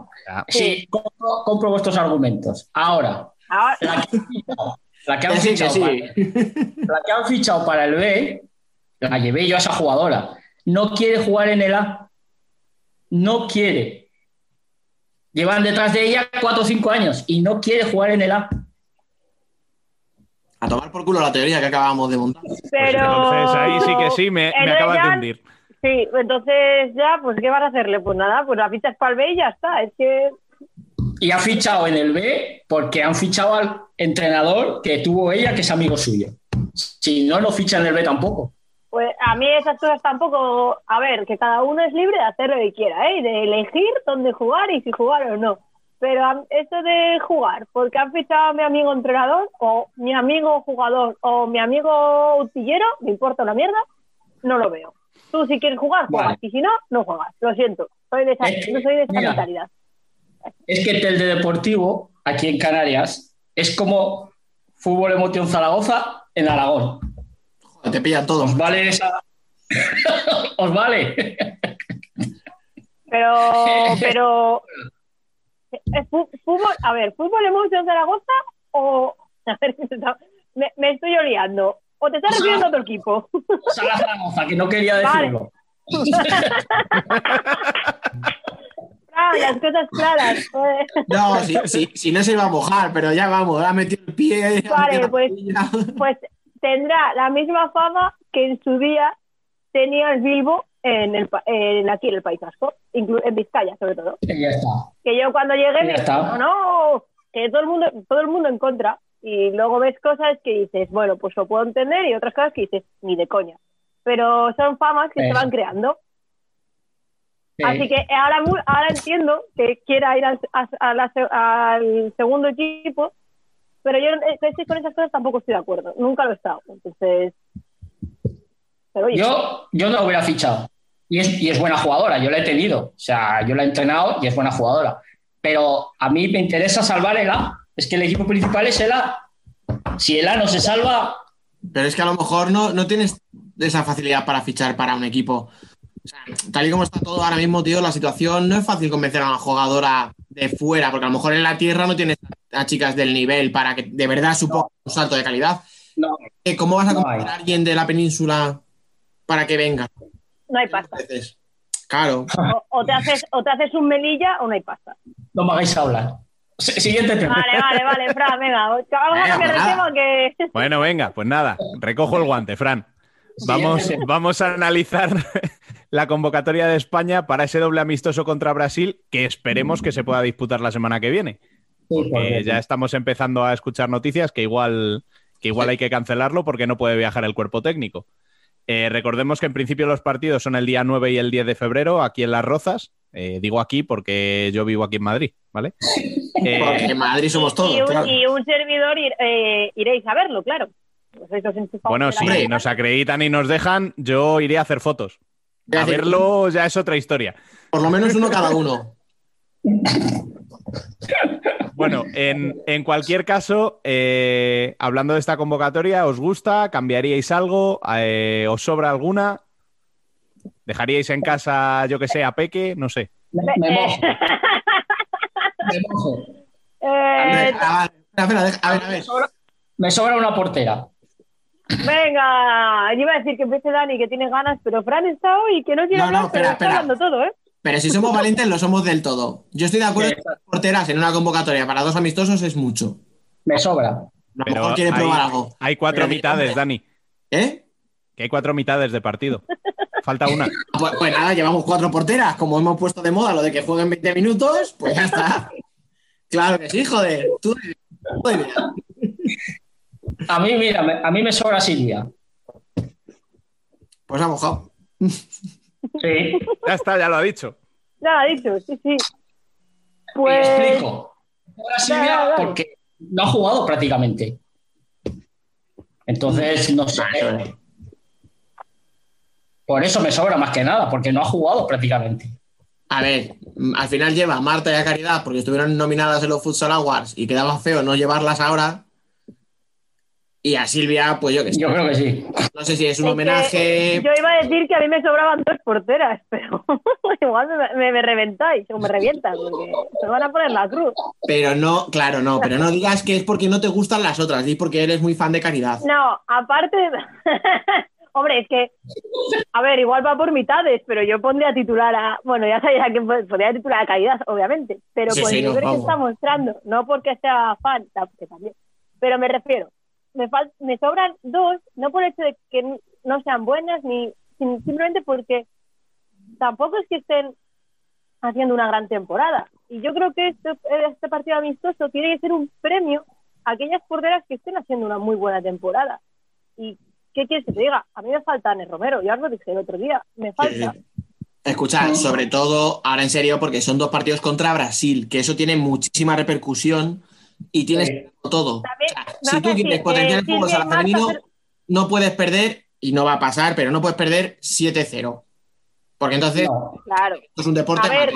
Sí, compro, compro vuestros argumentos. Ahora, Ahora, la que, han fichado- la que han Que sí, que fichado sí. para, la que han fichado para el B, la llevé yo a esa jugadora. No quiere jugar en el A. No quiere. Llevan detrás de ella cuatro o cinco años y no quiere jugar en el A. A tomar por culo la teoría que acabábamos de montar. pero. Entonces ahí sí que sí, me, me acabas de ya- hundir. Sí, entonces ya, pues ¿qué van a hacerle? Pues nada, pues la fichas para el B y ya está. Es que Y ha fichado en el B porque han fichado al entrenador que tuvo ella, que es amigo suyo. Si no, no ficha en el B tampoco. Pues a mí esas cosas tampoco, a ver, que cada uno es libre de hacer lo que quiera, ¿eh? De elegir dónde jugar y si jugar o no. Pero esto de jugar, porque han fichado a mi amigo entrenador, o mi amigo jugador, o mi amigo utillero, me importa una mierda, no lo veo. Tú si quieres jugar, juegas, Vale. y si no, no juegas. Lo siento, soy de esa, no soy de esa mentalidad. Es que el de Deportivo, aquí en Canarias, es como Fútbol Emoción Zaragoza en Aragón. Joder, te pillan todos. ¿Os vale esa? <laughs> ¿Os vale? Pero, <laughs> pero, ¿es fu- fútbol, a ver, ¿fútbol Emotion Zaragoza o, <laughs> a ver, me, me estoy oliando? ¿O te estás refiriendo a otro equipo? Sala Zaragoza, que no quería Vale. Decirlo. Ah, las cosas claras. joder. No, si, si- si no se iba a mojar, pero ya vamos, ha metido el pie. Vale, pues, pues tendrá la misma fama que en su día tenía el Bilbo en el, en, aquí en el País Vasco, en Vizcaya sobre todo. Y ya está. que yo cuando llegué Ya me está. dijo, no, que todo el mundo, todo el mundo en contra. Y luego ves cosas que dices, bueno, pues lo puedo entender, y otras cosas que dices, ni de coña. Pero son famas que se van creando. Sí. Así que ahora, ahora entiendo que quiera ir al, a- a la al segundo equipo, pero yo eh, con esas cosas tampoco estoy de acuerdo. Nunca lo he estado. Entonces, pero oye, Yo, yo no lo hubiera fichado. Y es, y es buena jugadora, yo la he tenido. O sea, yo la he entrenado y es buena jugadora. Pero a mí me interesa salvar el A. Es que el equipo principal es el A. Si el A no se salva, Pero es que a lo mejor no, no tienes esa facilidad para fichar para un equipo. O sea, tal y como está todo ahora mismo, tío, la situación no es fácil convencer a una jugadora de fuera, porque a lo mejor en la tierra no tienes a chicas del nivel para que de verdad suponga un salto de calidad. no. Eh, ¿Cómo vas a convencer a alguien de la península para que venga? no hay pasta. Entonces, claro. O, o te haces, o te haces un melilla o no hay pasta. no me hagáis hablar. S- Siguiente tema. Vale, vale, vale, Fran, venga. Vamos Venga, a que pues nada. retema que. Bueno, venga, pues nada, recojo el guante, Fran. Vamos, vamos a analizar la convocatoria de España para ese doble amistoso contra Brasil que esperemos que se pueda disputar la semana que viene. Sí, porque- Eh, ya estamos empezando a escuchar noticias que igual, que igual hay que cancelarlo porque no puede viajar el cuerpo técnico. Eh, recordemos que en principio los partidos son el día 9 y el 10 de febrero aquí en Las Rozas. Eh, digo aquí porque yo vivo aquí en Madrid, ¿vale? <laughs> Eh, Porque en Madrid somos todos. y, un, claro. y un servidor ir- eh, iréis a verlo, claro. Bueno, si nos acreditan y nos dejan, yo iré a hacer fotos. A verlo ya es otra historia. Por lo menos uno cada uno. Bueno, en, en cualquier caso, eh, hablando de esta convocatoria, ¿os gusta? ¿Cambiaríais algo? Eh, ¿Os sobra alguna? ¿Dejaríais en casa, yo que sé, a Peque? No sé. Me, me mojo. Me mojo. Eh, espera, deja- a ver, a ver. Me sobra una portera. Venga, yo iba a decir que empiece Dani, que tiene ganas, pero Fran está hoy, que no quiere No, no, hablar, pero espera, está espera. hablando todo, ¿eh? Pero si somos valientes, lo somos del todo. Yo estoy de acuerdo Sí. que porteras en una convocatoria para dos amistosos es mucho. Me sobra. A lo Pero mejor quiere hay- probar algo. Hay cuatro Pero, mitades, hombre. Dani. ¿Eh? Que hay cuatro mitades de partido. Falta una. <laughs> Pues, pues nada, llevamos cuatro porteras. Como hemos puesto de moda lo de que jueguen 20 minutos, pues ya está. <laughs> Claro que sí, joder. Tú, joder. A mí, mira, me- a mí me sobra Silvia. Pues ha mojado. Sí. Ya está, ya lo ha dicho. Ya lo ha dicho, sí, sí. Pues. explico. Sobra Dale, Silvia dale. porque no ha jugado prácticamente. Entonces, no sé. Por eso me sobra más que nada, porque no ha jugado prácticamente. A ver, al final lleva a Marta y a Caridad porque estuvieron nominadas en los Futsal Awards y quedaba feo no llevarlas ahora. Y a Silvia, pues yo que sé. Yo creo que sí. No sé si es un Es homenaje. Yo iba a decir que a mí me sobraban dos porteras, <laughs> pero igual me, me- me reventáis o me revientan, porque me van a poner la cruz. Pero no, claro, no, pero no digas que es porque no te gustan las otras, di porque eres muy fan de Caridad. No, aparte. <laughs> Hombre, es que. A ver, igual va por mitades, pero yo pondría titular a. Bueno, ya sabía que pondría titular a calidad, obviamente. Pero Sí, por sí, el no, nivel que está mostrando, no porque sea fan, que también. Pero me refiero, me, fal- me sobran dos, no por el hecho de que no sean buenas, ni simplemente porque tampoco es que estén haciendo una gran temporada. Y yo creo que este, este partido amistoso tiene que ser un premio a aquellas porteras que estén haciendo una muy buena temporada. ¿Y qué quieres que te diga? A mí me falta Ane Romero, ya os lo dije el otro día, me falta. Escucha, sobre todo, ahora en serio, porque son dos partidos contra Brasil, que eso tiene muchísima repercusión y tienes Sí. todo. También, O sea, me si tú a quieres decir, potenciar el fútbol y sala femenino, no puedes perder, y no va a pasar, pero no puedes perder 7-0. Porque entonces No. Claro, esto es un deporte A ver,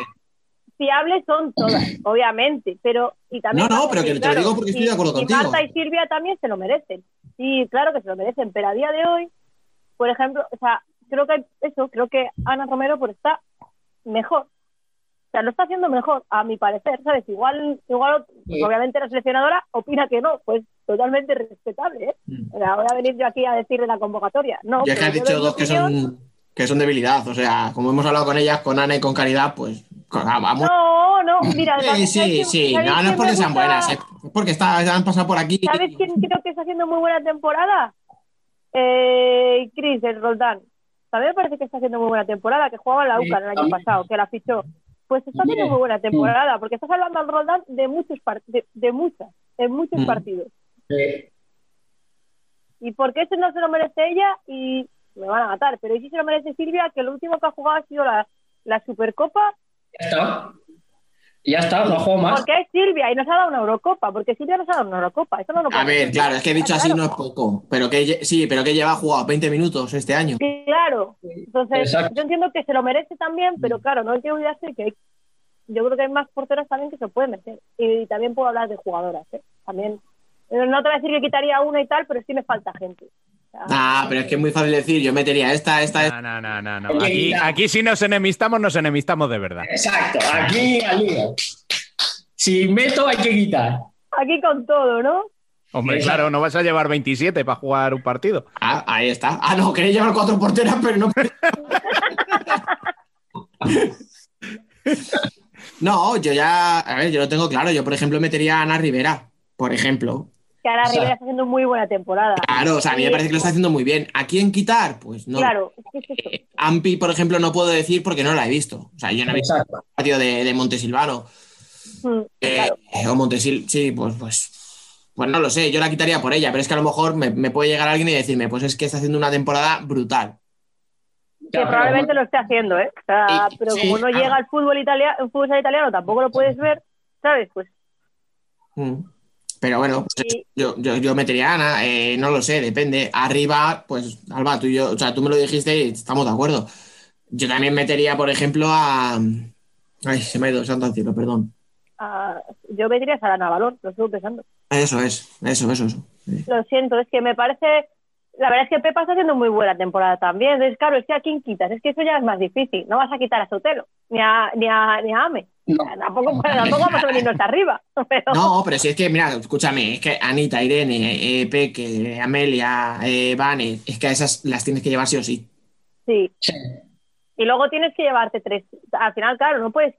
fiables son todas, <clears throat> obviamente, pero y también No, no, pero que decir, te lo digo porque estoy y- de acuerdo y contigo. Marta y Silvia también se lo merecen. Sí, claro que se lo merecen, pero a día de hoy, por ejemplo, o sea, creo que eso, creo que Ana Romero pues está mejor. Sea, lo está haciendo mejor, a mi parecer, ¿sabes? Igual, igual obviamente la seleccionadora opina que no, pues totalmente respetable, ¿eh? O sea, voy a venir yo aquí a decirle la convocatoria. No, Ya que has dicho dos que son, que son debilidad. O sea, como hemos hablado con ellas, con Ana y con Caridad, pues con- vamos. No, no, mira, <laughs> Sí, ¿sabes sí, sí. No, no es porque sean buenas, es porque está, han pasado por aquí. ¿Sabes quién creo que está haciendo muy buena temporada? Eh, Chris, el Roldán. También me parece que está haciendo muy buena temporada, que jugaba en la Sí, UCA el año también. pasado, que la fichó. Pues está Bien. muy buena temporada, porque estás hablando al Roldán de muchos de, de muchas, de muchos Mm. partidos. Eh, Y porque eso no se lo merece ella y me van a matar, pero sí se lo merece Silvia, que lo último que ha jugado ha sido la, la Supercopa, ya está. Ya está, no juego más. porque es Silvia y nos ha dado una Eurocopa, porque Silvia nos ha dado una Eurocopa. Eso no lo A ver, claro, es que he dicho así Claro. no es poco. Pero que sí, pero que lleva jugado 20 minutos este año. Claro, entonces Exacto. yo entiendo que se lo merece también, pero claro, no hay que olvidarse que hay- yo creo que hay más porteras también que se pueden meter. Y, también puedo hablar de jugadoras, ¿eh? También, eh, no te voy a decir que quitaría una y tal, pero sí me falta gente. Ah, pero es que es muy fácil decir, yo metería esta, esta, esta. No, no, no, no. Aquí, aquí si nos enemistamos, nos enemistamos de verdad. Exacto, aquí al lío. Si meto, hay que quitar. Aquí con todo, ¿no? Hombre, Exacto. claro, no vas a llevar 27 para jugar un partido. Ah, ahí está. Ah, no, queréis llevar cuatro porteras, pero no. <laughs> no, yo ya, a ver, yo lo tengo claro. Yo, por ejemplo, metería a Ana Rivera, por ejemplo. Que ahora Exacto. Rivera está haciendo muy buena temporada. Claro, o sea, a mí me parece que lo está haciendo muy bien. ¿A quién quitar? Pues no. Claro, es que es eso. Eh, Ampi, por ejemplo, no puedo decir porque no la he visto. O sea, yo no he visto Exacto. el partido de, de Montesilvano. Mm, Eh, claro. o Montesil, sí, pues, pues, pues no lo sé, yo la quitaría por ella, pero es que a lo mejor me, me puede llegar alguien y decirme, pues es que está haciendo una temporada brutal. Que probablemente lo esté haciendo, ¿eh? O sea, Sí, pero sí, como no claro. llega al fútbol italiano, el fútbol italiano tampoco lo puedes ver, ¿sabes? Pues Mm. Pero bueno, pues, Sí. yo, yo, yo metería a Ana, eh, no lo sé, depende. Arriba, pues, Alba, tú y yo, o sea, tú me lo dijiste y estamos de acuerdo. Yo también metería, por ejemplo, a. Ay, se me ha ido, santo al cielo, perdón. ah, yo me diría a Sara Navalón, lo estuve pensando. Eso es, eso, eso, eso. Sí. Lo siento, es que me parece. La verdad es que Pepa está haciendo muy buena temporada también. Es claro, es que a quién quitas, es que eso ya es más difícil. No vas a quitar a Sotelo, ni a, ni a, ni a Ame. No. Tampoco, tampoco vamos a venirnos arriba. <laughs> Pero, No, pero si es que, mira, escúchame, es que Anita, Irene, eh, Peque, Amelia, eh, Vane, es que a esas las tienes que llevar sí o sí. sí. Sí. Y luego tienes que llevarte tres. Al final, claro, no puedes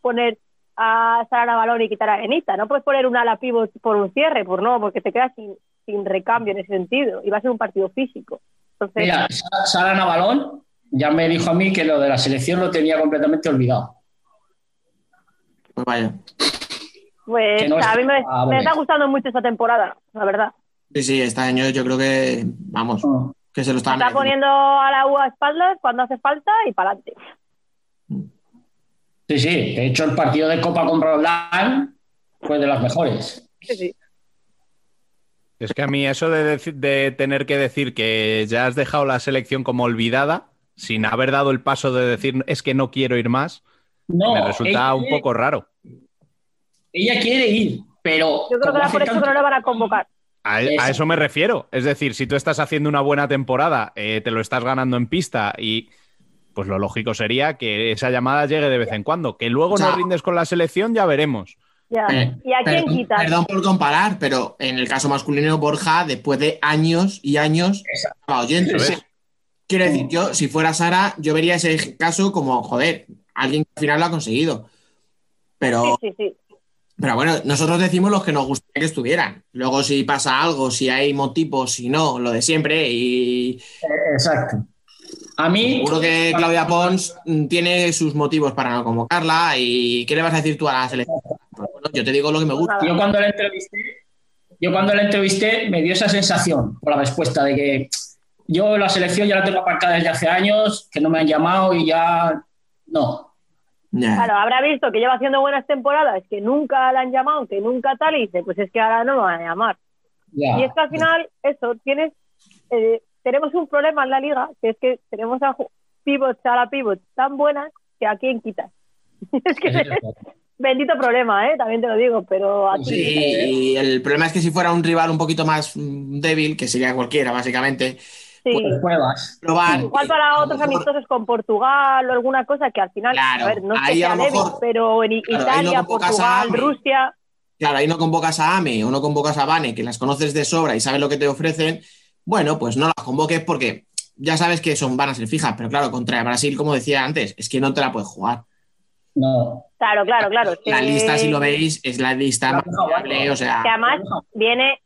poner a Sara Navalón y quitar a Benita. No puedes poner una ala pivot por un cierre, por no, porque te quedas sin, sin recambio en ese sentido. Y va a ser un partido físico. Entonces, Mira, Sa- Sara Navalón ya me dijo a mí que lo de la selección lo tenía completamente olvidado. Pues vaya. pues no a mí me, está- me está gustando mucho esta temporada, la verdad. Sí, sí, este año yo creo que, vamos, Ah. que se lo está Está poniendo a la U a espaldas cuando hace falta y para adelante. Sí, sí. De hecho, el partido de Copa con Roldán fue de las mejores. Sí, sí. Es que a mí eso de, de tener que decir que ya has dejado la selección como olvidada, sin haber dado el paso de decir es que no quiero ir más, No, me resulta un poco raro. Ella quiere ir, pero. Yo creo que era por eso que no lo van a convocar. A, a Eso. me refiero. Es decir, si tú estás haciendo una buena temporada, eh, te lo estás ganando en pista y pues lo lógico sería que esa llamada llegue de vez en cuando. Que luego O sea- no rindes con la selección, ya veremos. Ya. Eh, ¿Y a quién Perdón, quitas? perdón por comparar, pero en el caso masculino, Borja, después de años y años, estaba oyendo. Eso es. Quiero decir, yo, si fuera Sara, yo vería ese caso como, joder, alguien que al final lo ha conseguido. Pero, Sí, sí, sí. Pero bueno, nosotros decimos los que nos gustaría que estuvieran. Luego, si pasa algo, si hay motivos, si no, lo de siempre. Y Exacto. A mí, seguro que Claudia Pons tiene sus motivos para no convocarla. ¿Y qué le vas a decir tú a la selección? Bueno, yo te digo lo que me gusta. yo cuando la entrevisté, yo cuando la entrevisté me dio esa sensación por la respuesta de que yo la selección ya la tengo aparcada desde hace años, que no me han llamado y ya no. Ya. Claro, habrá visto que lleva haciendo buenas temporadas, que nunca la han llamado, que nunca tal, y dice, pues es que ahora no me van a llamar. Ya. Y es que al final, eso, tienes, eh, tenemos un problema en la liga, que es que tenemos a pivots, a la pivots tan buenas que a quién quitas. <laughs> es que bendito problema, ¿eh? también te lo digo, pero a Sí, quitas. y el problema es que si fuera un rival un poquito más mm, débil, que sería cualquiera, básicamente, Sí. pues, Pruebas. probar. Igual para otros mejor- amistosos con Portugal o alguna cosa que al final, Claro, a ver, no ahí a lo débil, mejor- pero en claro, no Italia, convocas a Portugal, Ame. Rusia, Claro, ahí no convocas a Ame o no convocas a Vane, que las conoces de sobra y sabes lo que te ofrecen. Bueno, pues no las convoques porque ya sabes que son, van a ser fijas, pero claro, contra Brasil, como decía antes, es que no te la puedes jugar. No. claro, claro, claro. La lista, si lo veis, es la lista más Claro, fiable, o sea, Que además viene,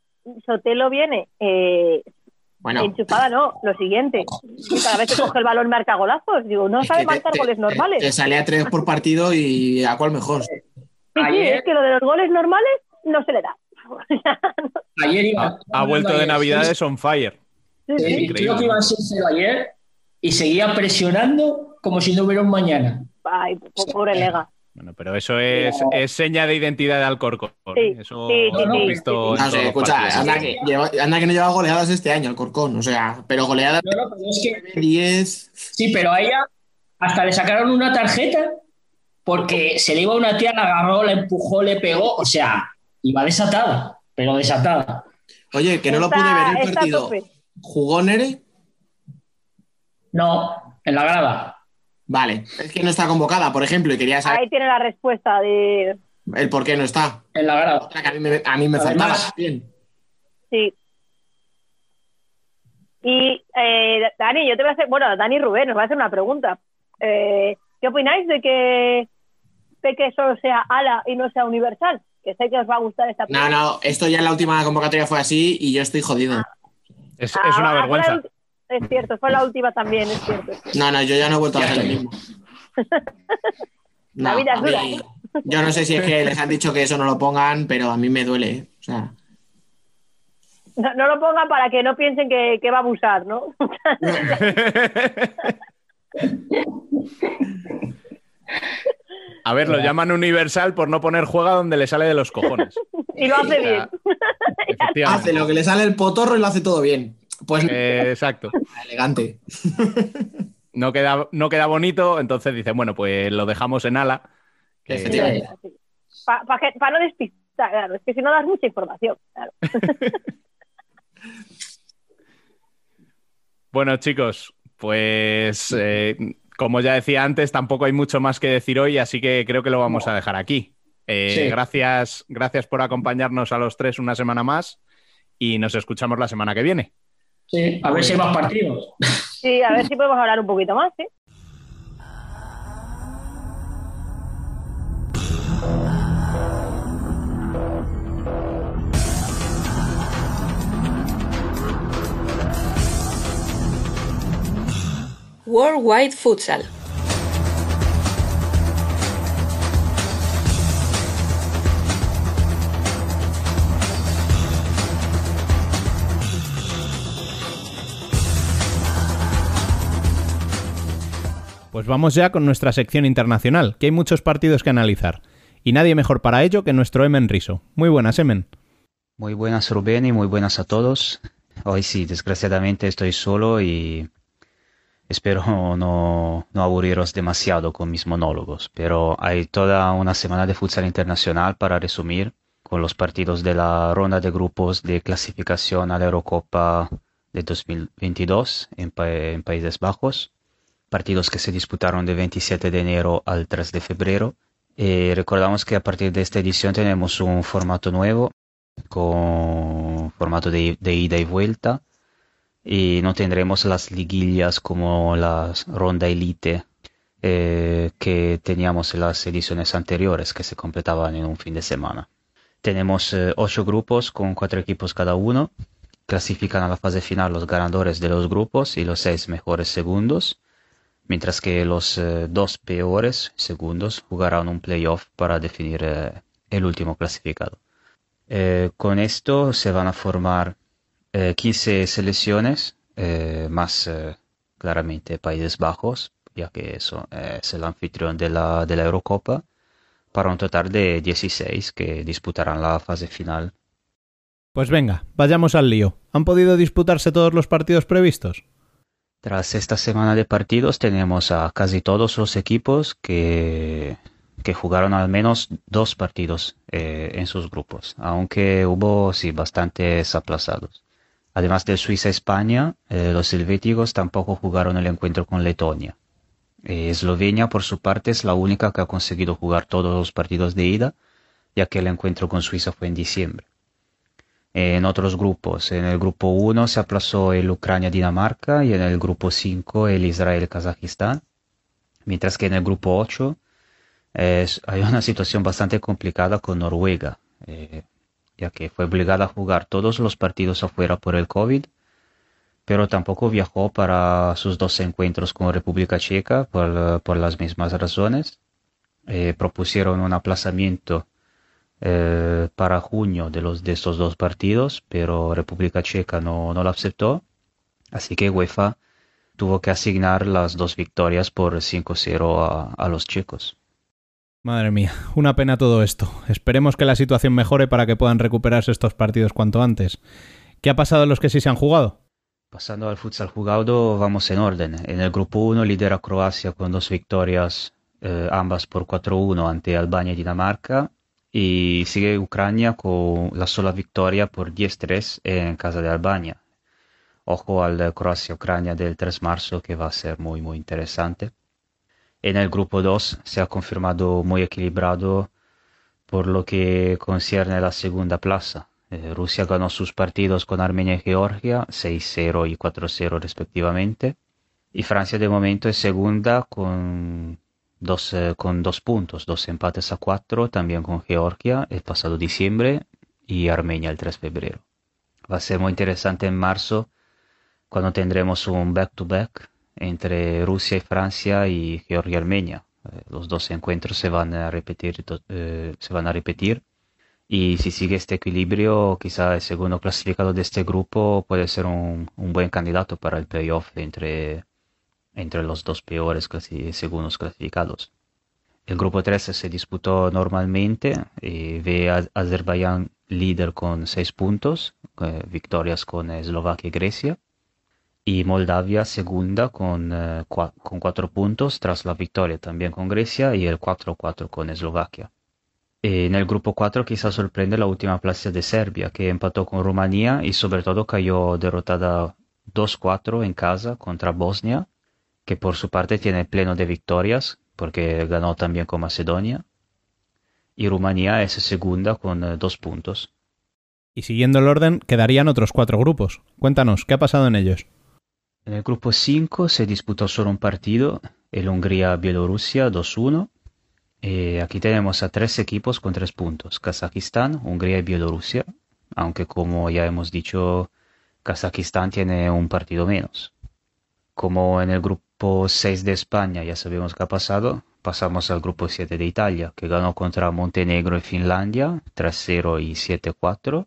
Sotelo viene eh, bueno. enchufada, no, lo siguiente. cada vez que coge el balón marca golazos. Digo, no es sabe marcar te- goles normales. Te sale a tres por partido y a cuál mejor. Sí, sí, Ayer- es que lo de los goles normales no se le da. <laughs> Ayer iba. Ha, ha vuelto de ayer, Navidades on fire. Sí, sí, Creo que iban 6-0 ayer y seguía presionando como si no hubiera un mañana. Ay, po- pobre Lega. Bueno, pero eso es, es seña de identidad de Alcorcón. Sí, ¿eh? Eso sí, lo sí, sí, visto No sé, escucha, anda que, lleva- anda que no lleva goleadas este año, el Corcón, o sea, pero goleadas No, no, pero es que 10. Sí, pero a ella hasta le sacaron una tarjeta porque se le iba una tía, la agarró, la empujó, le pegó, o sea, iba desatada, pero desatada. Oye, que no lo pude ver el partido. ¿Jugó Nere? No, en la grada. Vale, es que no está convocada, por ejemplo, y quería saber Ahí tiene la respuesta de. el por qué no está. En la grada. Otra que a mí me, a mí me Además- faltaba. Bien. Sí. Y eh, Dani, yo te voy a hacer. Bueno, Dani Rubén, nos va a hacer una pregunta. Eh, ¿Qué opináis de que Peque solo sea ala y no sea universal? Que sé que os va a gustar esta No, pregunta. no, esto ya en la última convocatoria fue así y yo estoy jodido. Es, es Ah, una la vergüenza. Es cierto, fue la última también, es cierto. es cierto. No, no, yo ya no he vuelto a hacer lo mismo. La vida es mí- dura. yo no sé si es que les han dicho que eso no lo pongan, pero a mí me duele. ¿eh? O sea, No, no lo pongan para que no piensen que, que va a abusar, ¿no? A ver, lo llaman universal por no poner juega donde le sale de los cojones. y lo hace O sea, bien. hace lo que le sale el potorro y lo hace todo bien. Pues Eh, exacto. elegante. <laughs> No queda, no queda bonito, entonces dicen, bueno, pues lo dejamos en ala. que-. Para no despistar, claro. Es que si no das mucha información. Claro. <laughs> Bueno, chicos, pues eh, como ya decía antes, tampoco hay mucho más que decir hoy, así que creo que lo vamos a dejar aquí. Eh, Sí. gracias, gracias por acompañarnos a los tres una semana más y nos escuchamos la semana que viene. Sí, a ver si hay más partidos. Sí, a ver si podemos hablar un poquito más, ¿sí? Worldwide Futsal. Pues vamos ya con nuestra sección internacional, que hay muchos partidos que analizar. Y nadie mejor para ello que nuestro Emen Riso. Muy buenas, Emen. Muy buenas Rubén y muy buenas a todos. Hoy sí, desgraciadamente estoy solo y Espero <laughs> no, no aburriros demasiado con mis monólogos, pero hay toda una semana de futsal internacional para resumir con los partidos de la ronda de grupos de clasificación a la Eurocopa de 2022 en, pa- en Países Bajos, partidos que se disputaron de 27 de enero al 3 de febrero. Eh, recordamos que a partir de esta edición tenemos un formato nuevo, con formato de, de ida y vuelta, y no tendremos las liguillas como la ronda elite eh, que teníamos en las ediciones anteriores que se completaban en un fin de semana. Tenemos eh, ocho grupos con cuatro equipos cada uno. Clasifican a la fase final los ganadores de los grupos y los seis mejores segundos, mientras que los eh, dos peores segundos jugarán un playoff para definir eh, el último clasificado. Eh, con esto se van a formar eh, 15 selecciones, más claramente Países Bajos, ya que eso es el anfitrión de la, de la Eurocopa, para un total de 16 que disputarán la fase final. Pues venga, vayamos al lío. ¿Han podido disputarse todos los partidos previstos? Tras esta semana de partidos tenemos a casi todos los equipos que, que jugaron al menos dos partidos eh, en sus grupos, aunque hubo sí bastantes aplazados. Además de Suiza-España, eh, los helvéticos tampoco jugaron el encuentro con Letonia. Eh, Eslovenia, por su parte, es la única que ha conseguido jugar todos los partidos de ida, ya que el encuentro con Suiza fue en diciembre. En otros grupos, en el grupo 1 se aplazó el Ucrania-Dinamarca y en el grupo 5 el Israel-Kazajistán, mientras que en el grupo 8 es- <laughs> hay una situación bastante complicada con Noruega, eh, ya que fue obligada a jugar todos los partidos afuera por el COVID, pero tampoco viajó para sus dos encuentros con República Checa por, por las mismas razones. Eh, propusieron un aplazamiento eh, para junio de los de estos dos partidos, pero República Checa no, no lo aceptó, así que UEFA tuvo que asignar las dos victorias por 5-0 a, a los checos. Madre mía, una pena todo esto. Esperemos que la situación mejore para que puedan recuperarse estos partidos cuanto antes. ¿Qué ha pasado en los que sí se han jugado? Pasando al futsal jugado, vamos en orden. En el grupo 1 lidera Croacia con dos victorias, eh, ambas por 4-1 ante Albania y Dinamarca. Y sigue Ucrania con la sola victoria por 10-3 en casa de Albania. Ojo al Croacia-Ucrania del 3 de marzo que va a ser muy muy interesante. En el grupo 2 se ha confirmado muy equilibrado por lo que concierne la segunda plaza. Eh, Rusia ganó sus partidos con Armenia y Georgia, 6-0 y 4-0 respectivamente. Y Francia de momento es segunda con dos, eh, con dos puntos, dos empates a cuatro, también con Georgia el pasado diciembre y Armenia el 3 de febrero. Va a ser muy interesante en marzo cuando tendremos un back-to-back entre Rusia y Francia y Georgia y Armenia. Eh, los dos encuentros se van a repetir, eh, se van a repetir. Y si sigue este equilibrio, quizá el segundo clasificado de este grupo puede ser un, un buen candidato para el playoff entre, entre los dos peores clasi- segundos clasificados. El grupo 13 se disputó normalmente y ve a Azerbaiyán líder con 6 puntos, eh, victorias con Eslovaquia y Grecia, y Moldavia segunda con, eh, cua- con 4 puntos tras la victoria también con Grecia y el 4-4 con Eslovaquia. En el grupo 4 quizás sorprende la última plaza de Serbia, que empató con Rumanía y sobre todo cayó derrotada 2-4 en casa contra Bosnia, que por su parte tiene pleno de victorias, porque ganó también con Macedonia. Y Rumanía es segunda con eh, dos puntos. Y siguiendo el orden, quedarían otros cuatro grupos. Cuéntanos, ¿qué ha pasado en ellos? En el grupo 5 se disputó solo un partido, el Hungría-Bielorrusia 2-1. Eh, aquí tenemos a tres equipos con tres puntos, Kazajistán, Hungría y Bielorrusia, aunque como ya hemos dicho, Kazajistán tiene un partido menos. Como en el grupo 6 de España ya sabemos qué ha pasado, pasamos al grupo 7 de Italia, que ganó contra Montenegro y Finlandia 3-0 y 7-4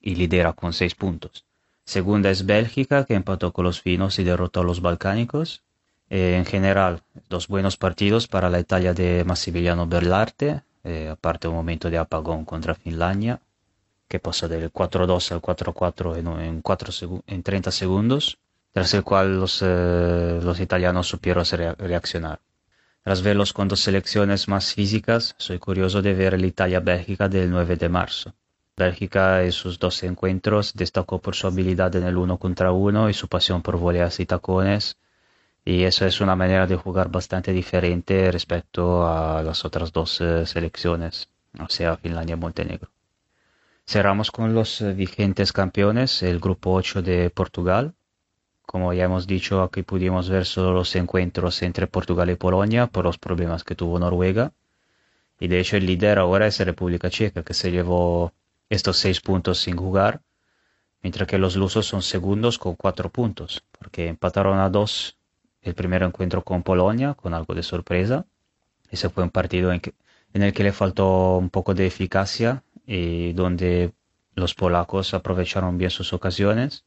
y lidera con 6 puntos. Segunda es Bélgica, que empató con los finos y derrotó a los balcánicos. Eh, en general, dos buenos partidos para la Italia de Massimiliano Berlarte, eh, aparte un momento de apagón contra Finlandia, que pasó del 4-2 al 4-4 en, en, en 30 segundos. Tras el cual los, eh, los italianos supieron rea- reaccionar. Tras verlos con dos selecciones más físicas, soy curioso de ver el Italia-Bélgica del 9 de marzo. Bélgica en sus dos encuentros destacó por su habilidad en el uno contra uno y su pasión por voleas y tacones, y eso es una manera de jugar bastante diferente respecto a las otras dos selecciones, o sea, Finlandia y Montenegro. Cerramos con los eh, vigentes campeones, el grupo 8 de Portugal. Como ya hemos dicho, aquí pudimos ver solo los encuentros entre Portugal y Polonia por los problemas que tuvo Noruega. Y de hecho el líder ahora es República Checa, que se llevó estos seis puntos sin jugar, mientras que los lusos son segundos con cuatro puntos, porque empataron a dos el primer encuentro con Polonia, con algo de sorpresa. Ese fue un partido en, el que le faltó un poco de eficacia y donde los polacos aprovecharon bien sus ocasiones.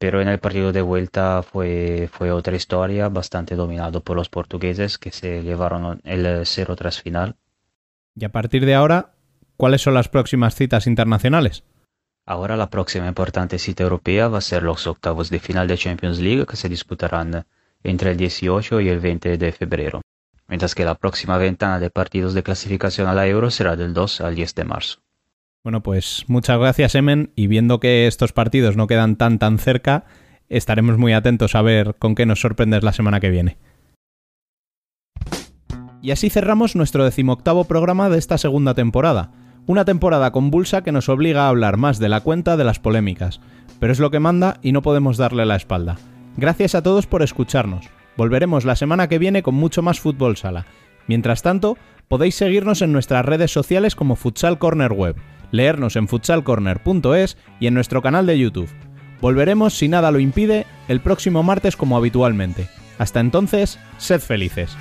Pero en el partido de vuelta fue, fue otra historia, bastante dominado por los portugueses que se llevaron el 0-3 final. Y a partir de ahora, ¿cuáles son las próximas citas internacionales? Ahora la próxima importante cita europea va a ser los octavos de final de Champions League que se disputarán entre el 18 y el 20 de febrero, mientras que la próxima ventana de partidos de clasificación a la Euro será del 2 al 10 de marzo. Bueno, pues muchas gracias, Emen, y viendo que estos partidos no quedan tan tan cerca, estaremos muy atentos a ver con qué nos sorprendes la semana que viene. Y así cerramos nuestro decimoctavo programa de esta segunda temporada. Una temporada convulsa que nos obliga a hablar más de la cuenta de las polémicas, pero es lo que manda y no podemos darle la espalda. Gracias a todos por escucharnos. Volveremos la semana que viene con mucho más fútbol sala. Mientras tanto, podéis seguirnos en nuestras redes sociales como Futsal Corner Web, leernos en futsalcorner.es y en nuestro canal de YouTube. Volveremos, si nada lo impide, el próximo martes como habitualmente. Hasta entonces, sed felices.